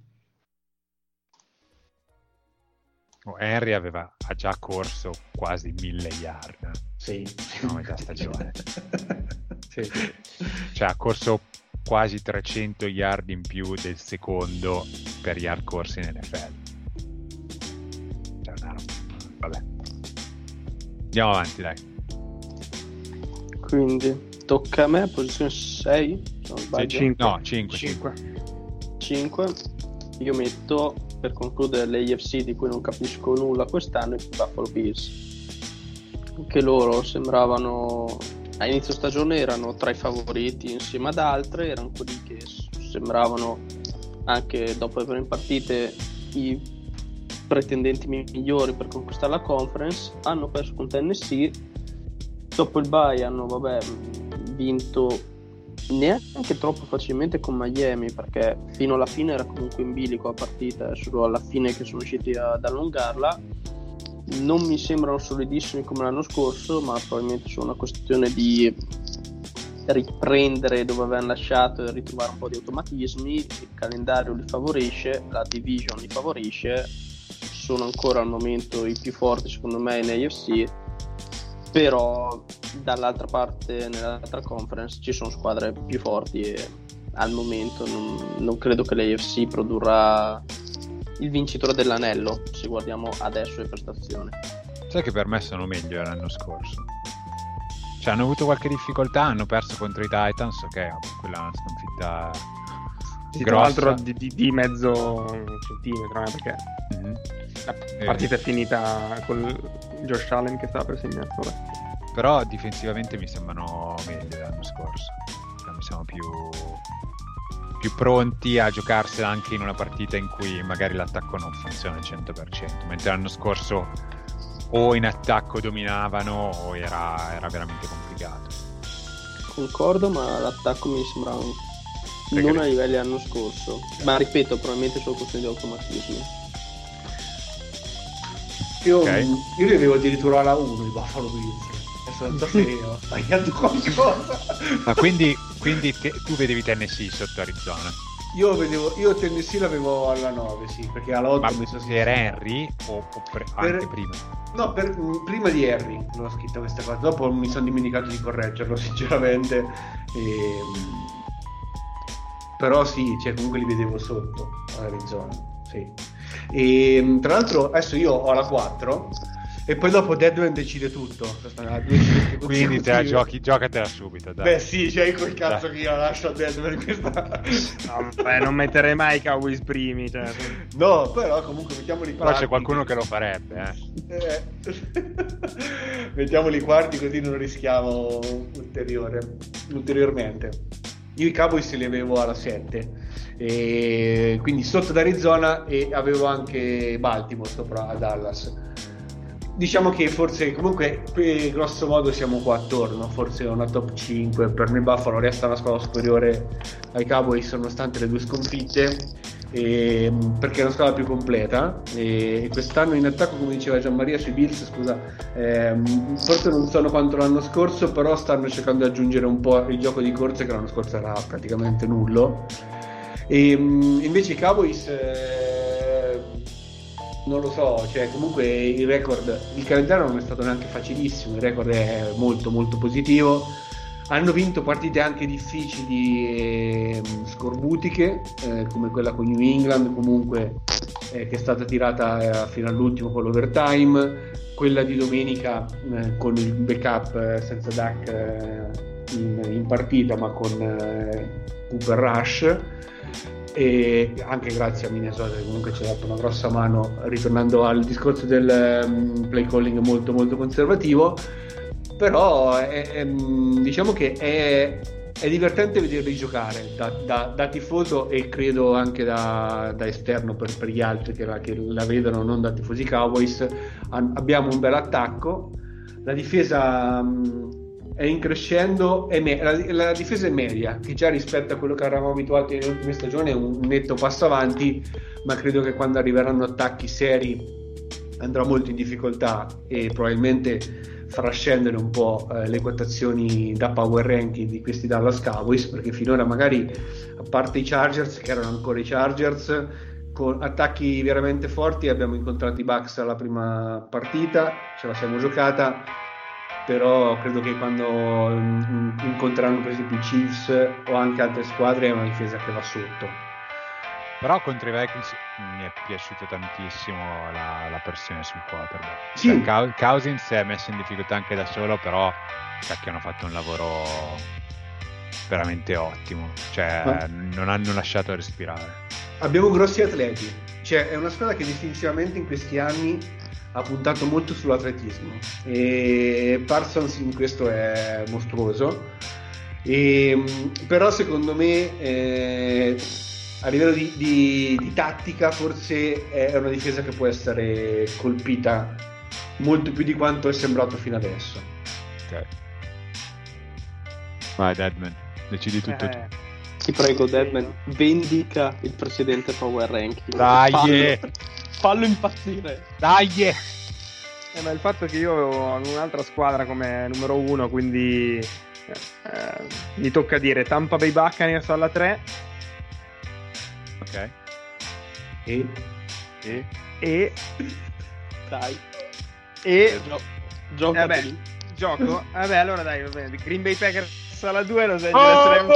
Oh, Henry aveva, ha già corso quasi mille yard sì. a metà stagione. sì. Cioè ha corso quasi 300 yard in più del secondo per yard corsi in NFL. Cioè, vabbè. Andiamo avanti, dai. Quindi tocca a me, posizione 6. Se 5. No, 5. 5. 5. Io metto per concludere l'AFC di cui non capisco nulla quest'anno i Buffalo Bills. Che loro sembravano a inizio stagione erano tra i favoriti insieme ad altre, erano quelli che sembravano anche dopo le prime i pretendenti migliori per conquistare la conference, hanno perso con Tennessee, dopo il bye hanno vabbè, vinto neanche troppo facilmente con Miami perché fino alla fine era comunque in bilico la partita, è solo alla fine che sono riusciti ad allungarla non mi sembrano solidissimi come l'anno scorso, ma probabilmente sono una questione di riprendere dove avevano lasciato e ritrovare un po' di automatismi. Il calendario li favorisce, la division li favorisce. Sono ancora al momento i più forti, secondo me, in AFC. Però dall'altra parte, nell'altra conference, ci sono squadre più forti e al momento non, non credo che l'AFC produrrà il vincitore dell'anello se guardiamo adesso le prestazioni. Sai che per me sono meglio l'anno scorso. Cioè, hanno avuto qualche difficoltà, hanno perso contro i Titans, ok, quella è una sconfitta sì, tra l'altro di, di, di, mezzo centimetro, eh, perché mm-hmm. la partita eh. è finita con Josh Allen che stava per segnare. Però difensivamente mi sembrano meglio l'anno scorso. Cioè, mi sembrano più, più pronti a giocarsela anche in una partita in cui magari l'attacco non funziona al 100%, mentre l'anno scorso o in attacco dominavano o era, era veramente complicato. Concordo, ma l'attacco mi sembrava Perché non a livelli dell'anno scorso, ma ripeto, probabilmente solo questione di automatismo. Io, okay. io li avevo addirittura alla 1 i Buffalo Bills. So se ho sbagliato qualcosa. Ma quindi, quindi te, tu vedevi Tennessee sotto Arizona? Io vedevo, io Tennessee l'avevo alla 9, sì, perché alla 8 Ma mi sono per Henry o, o pre- per, anche prima? No, per, prima di Harry l'ho scritto questa cosa, dopo mi sono dimenticato di correggerlo sinceramente. E, ehm, però sì, cioè, comunque li vedevo sotto all'Arizona. Sì. E ehm, tra l'altro adesso io ho la 4 e poi dopo Deadman decide tutto. Quindi te la giochi, giocatela subito. Dai. Beh, sì, cioè quel cazzo dai. che io lascio a Deadman questa. No, beh, non metterei mai i Cowboys primi. Cioè. No, però comunque mettiamoli quarti. Però c'è qualcuno che lo farebbe, eh. eh. mettiamoli quarti così non rischiamo ulteriore, ulteriormente. Io i Cowboys li avevo alla 7. E quindi sotto ad Arizona e avevo anche Baltimore sopra a Dallas diciamo che forse comunque qui grosso modo siamo qua attorno, forse una top 5, per me Buffalo resta una squadra superiore ai Cowboys nonostante le due sconfitte, e, perché è una squadra più completa e, quest'anno in attacco come diceva Gianmaria sui Bills, scusa, ehm, forse non sono quanto l'anno scorso, però stanno cercando di aggiungere un po' il gioco di corse che l'anno scorso era praticamente nullo. E, invece i Cowboys... Eh, non lo so, cioè comunque il record, il calendario non è stato neanche facilissimo, il record è molto molto positivo. Hanno vinto partite anche difficili e mm, scorbutiche, eh, come quella con New England, comunque eh, che è stata tirata eh, fino all'ultimo con l'overtime, quella di domenica eh, con il backup eh, senza DAC eh, in, in, partita ma con Cooper Rush e anche grazie a Minnesota che comunque ci ha dato una grossa mano ritornando al discorso del um, play calling molto molto conservativo. Però è, è, diciamo che è, è, divertente vederli giocare da, da, da, tifoso e credo anche da, da esterno per, per, gli altri che la, che la, vedono non da tifosi Cowboys. Abbiamo un bel attacco. La difesa um, è in crescendo, è me- la, la, difesa è media, che già rispetto a quello che eravamo abituati nelle ultime stagioni è un netto passo avanti, ma credo che quando arriveranno attacchi seri andrà molto in difficoltà e probabilmente farà scendere un po' eh, le quotazioni da power ranking di questi Dallas Cowboys, perché finora magari, a parte i Chargers, che erano ancora i Chargers, con attacchi veramente forti abbiamo incontrato i Bucks alla prima partita, ce la siamo giocata però credo che quando incontreranno per esempio i Chiefs o anche altre squadre è una difesa che va sotto. Però contro i Vikings mi è piaciuta tantissimo la, la pressione sul quarterback. Sì. Cioè, Cousins è messo in difficoltà anche da solo, però cacchio hanno fatto un lavoro veramente ottimo. Cioè, Ma... non hanno lasciato respirare. Abbiamo grossi atleti. Cioè, è una squadra che distintivamente in questi anni ha puntato molto sull'atletismo e Parsons in questo è mostruoso. E, però secondo me eh, a livello di, di, di, tattica forse è una difesa che può essere colpita molto più di quanto è sembrato fino adesso. Ok. Vai Deadman decidi tutto eh. tu ti prego Deadman vendica il precedente power ranking. Dai fallo impazzire. Dai! Eh, ma il fatto che io ho un'altra squadra come numero uno, quindi Eh, mi tocca dire Tampa Bay Buccaneers alla 3 Ok. E E e, Dai, e gio- gioca vabbè, lì. gioco. Vabbè, allora dai, va bene. Green Bay Packers alla 2 Los Oh, Angeles Rams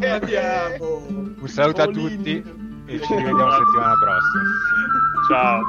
alla Andiamo! Un saluto a tutti e ci rivediamo settimana prossima. ciao.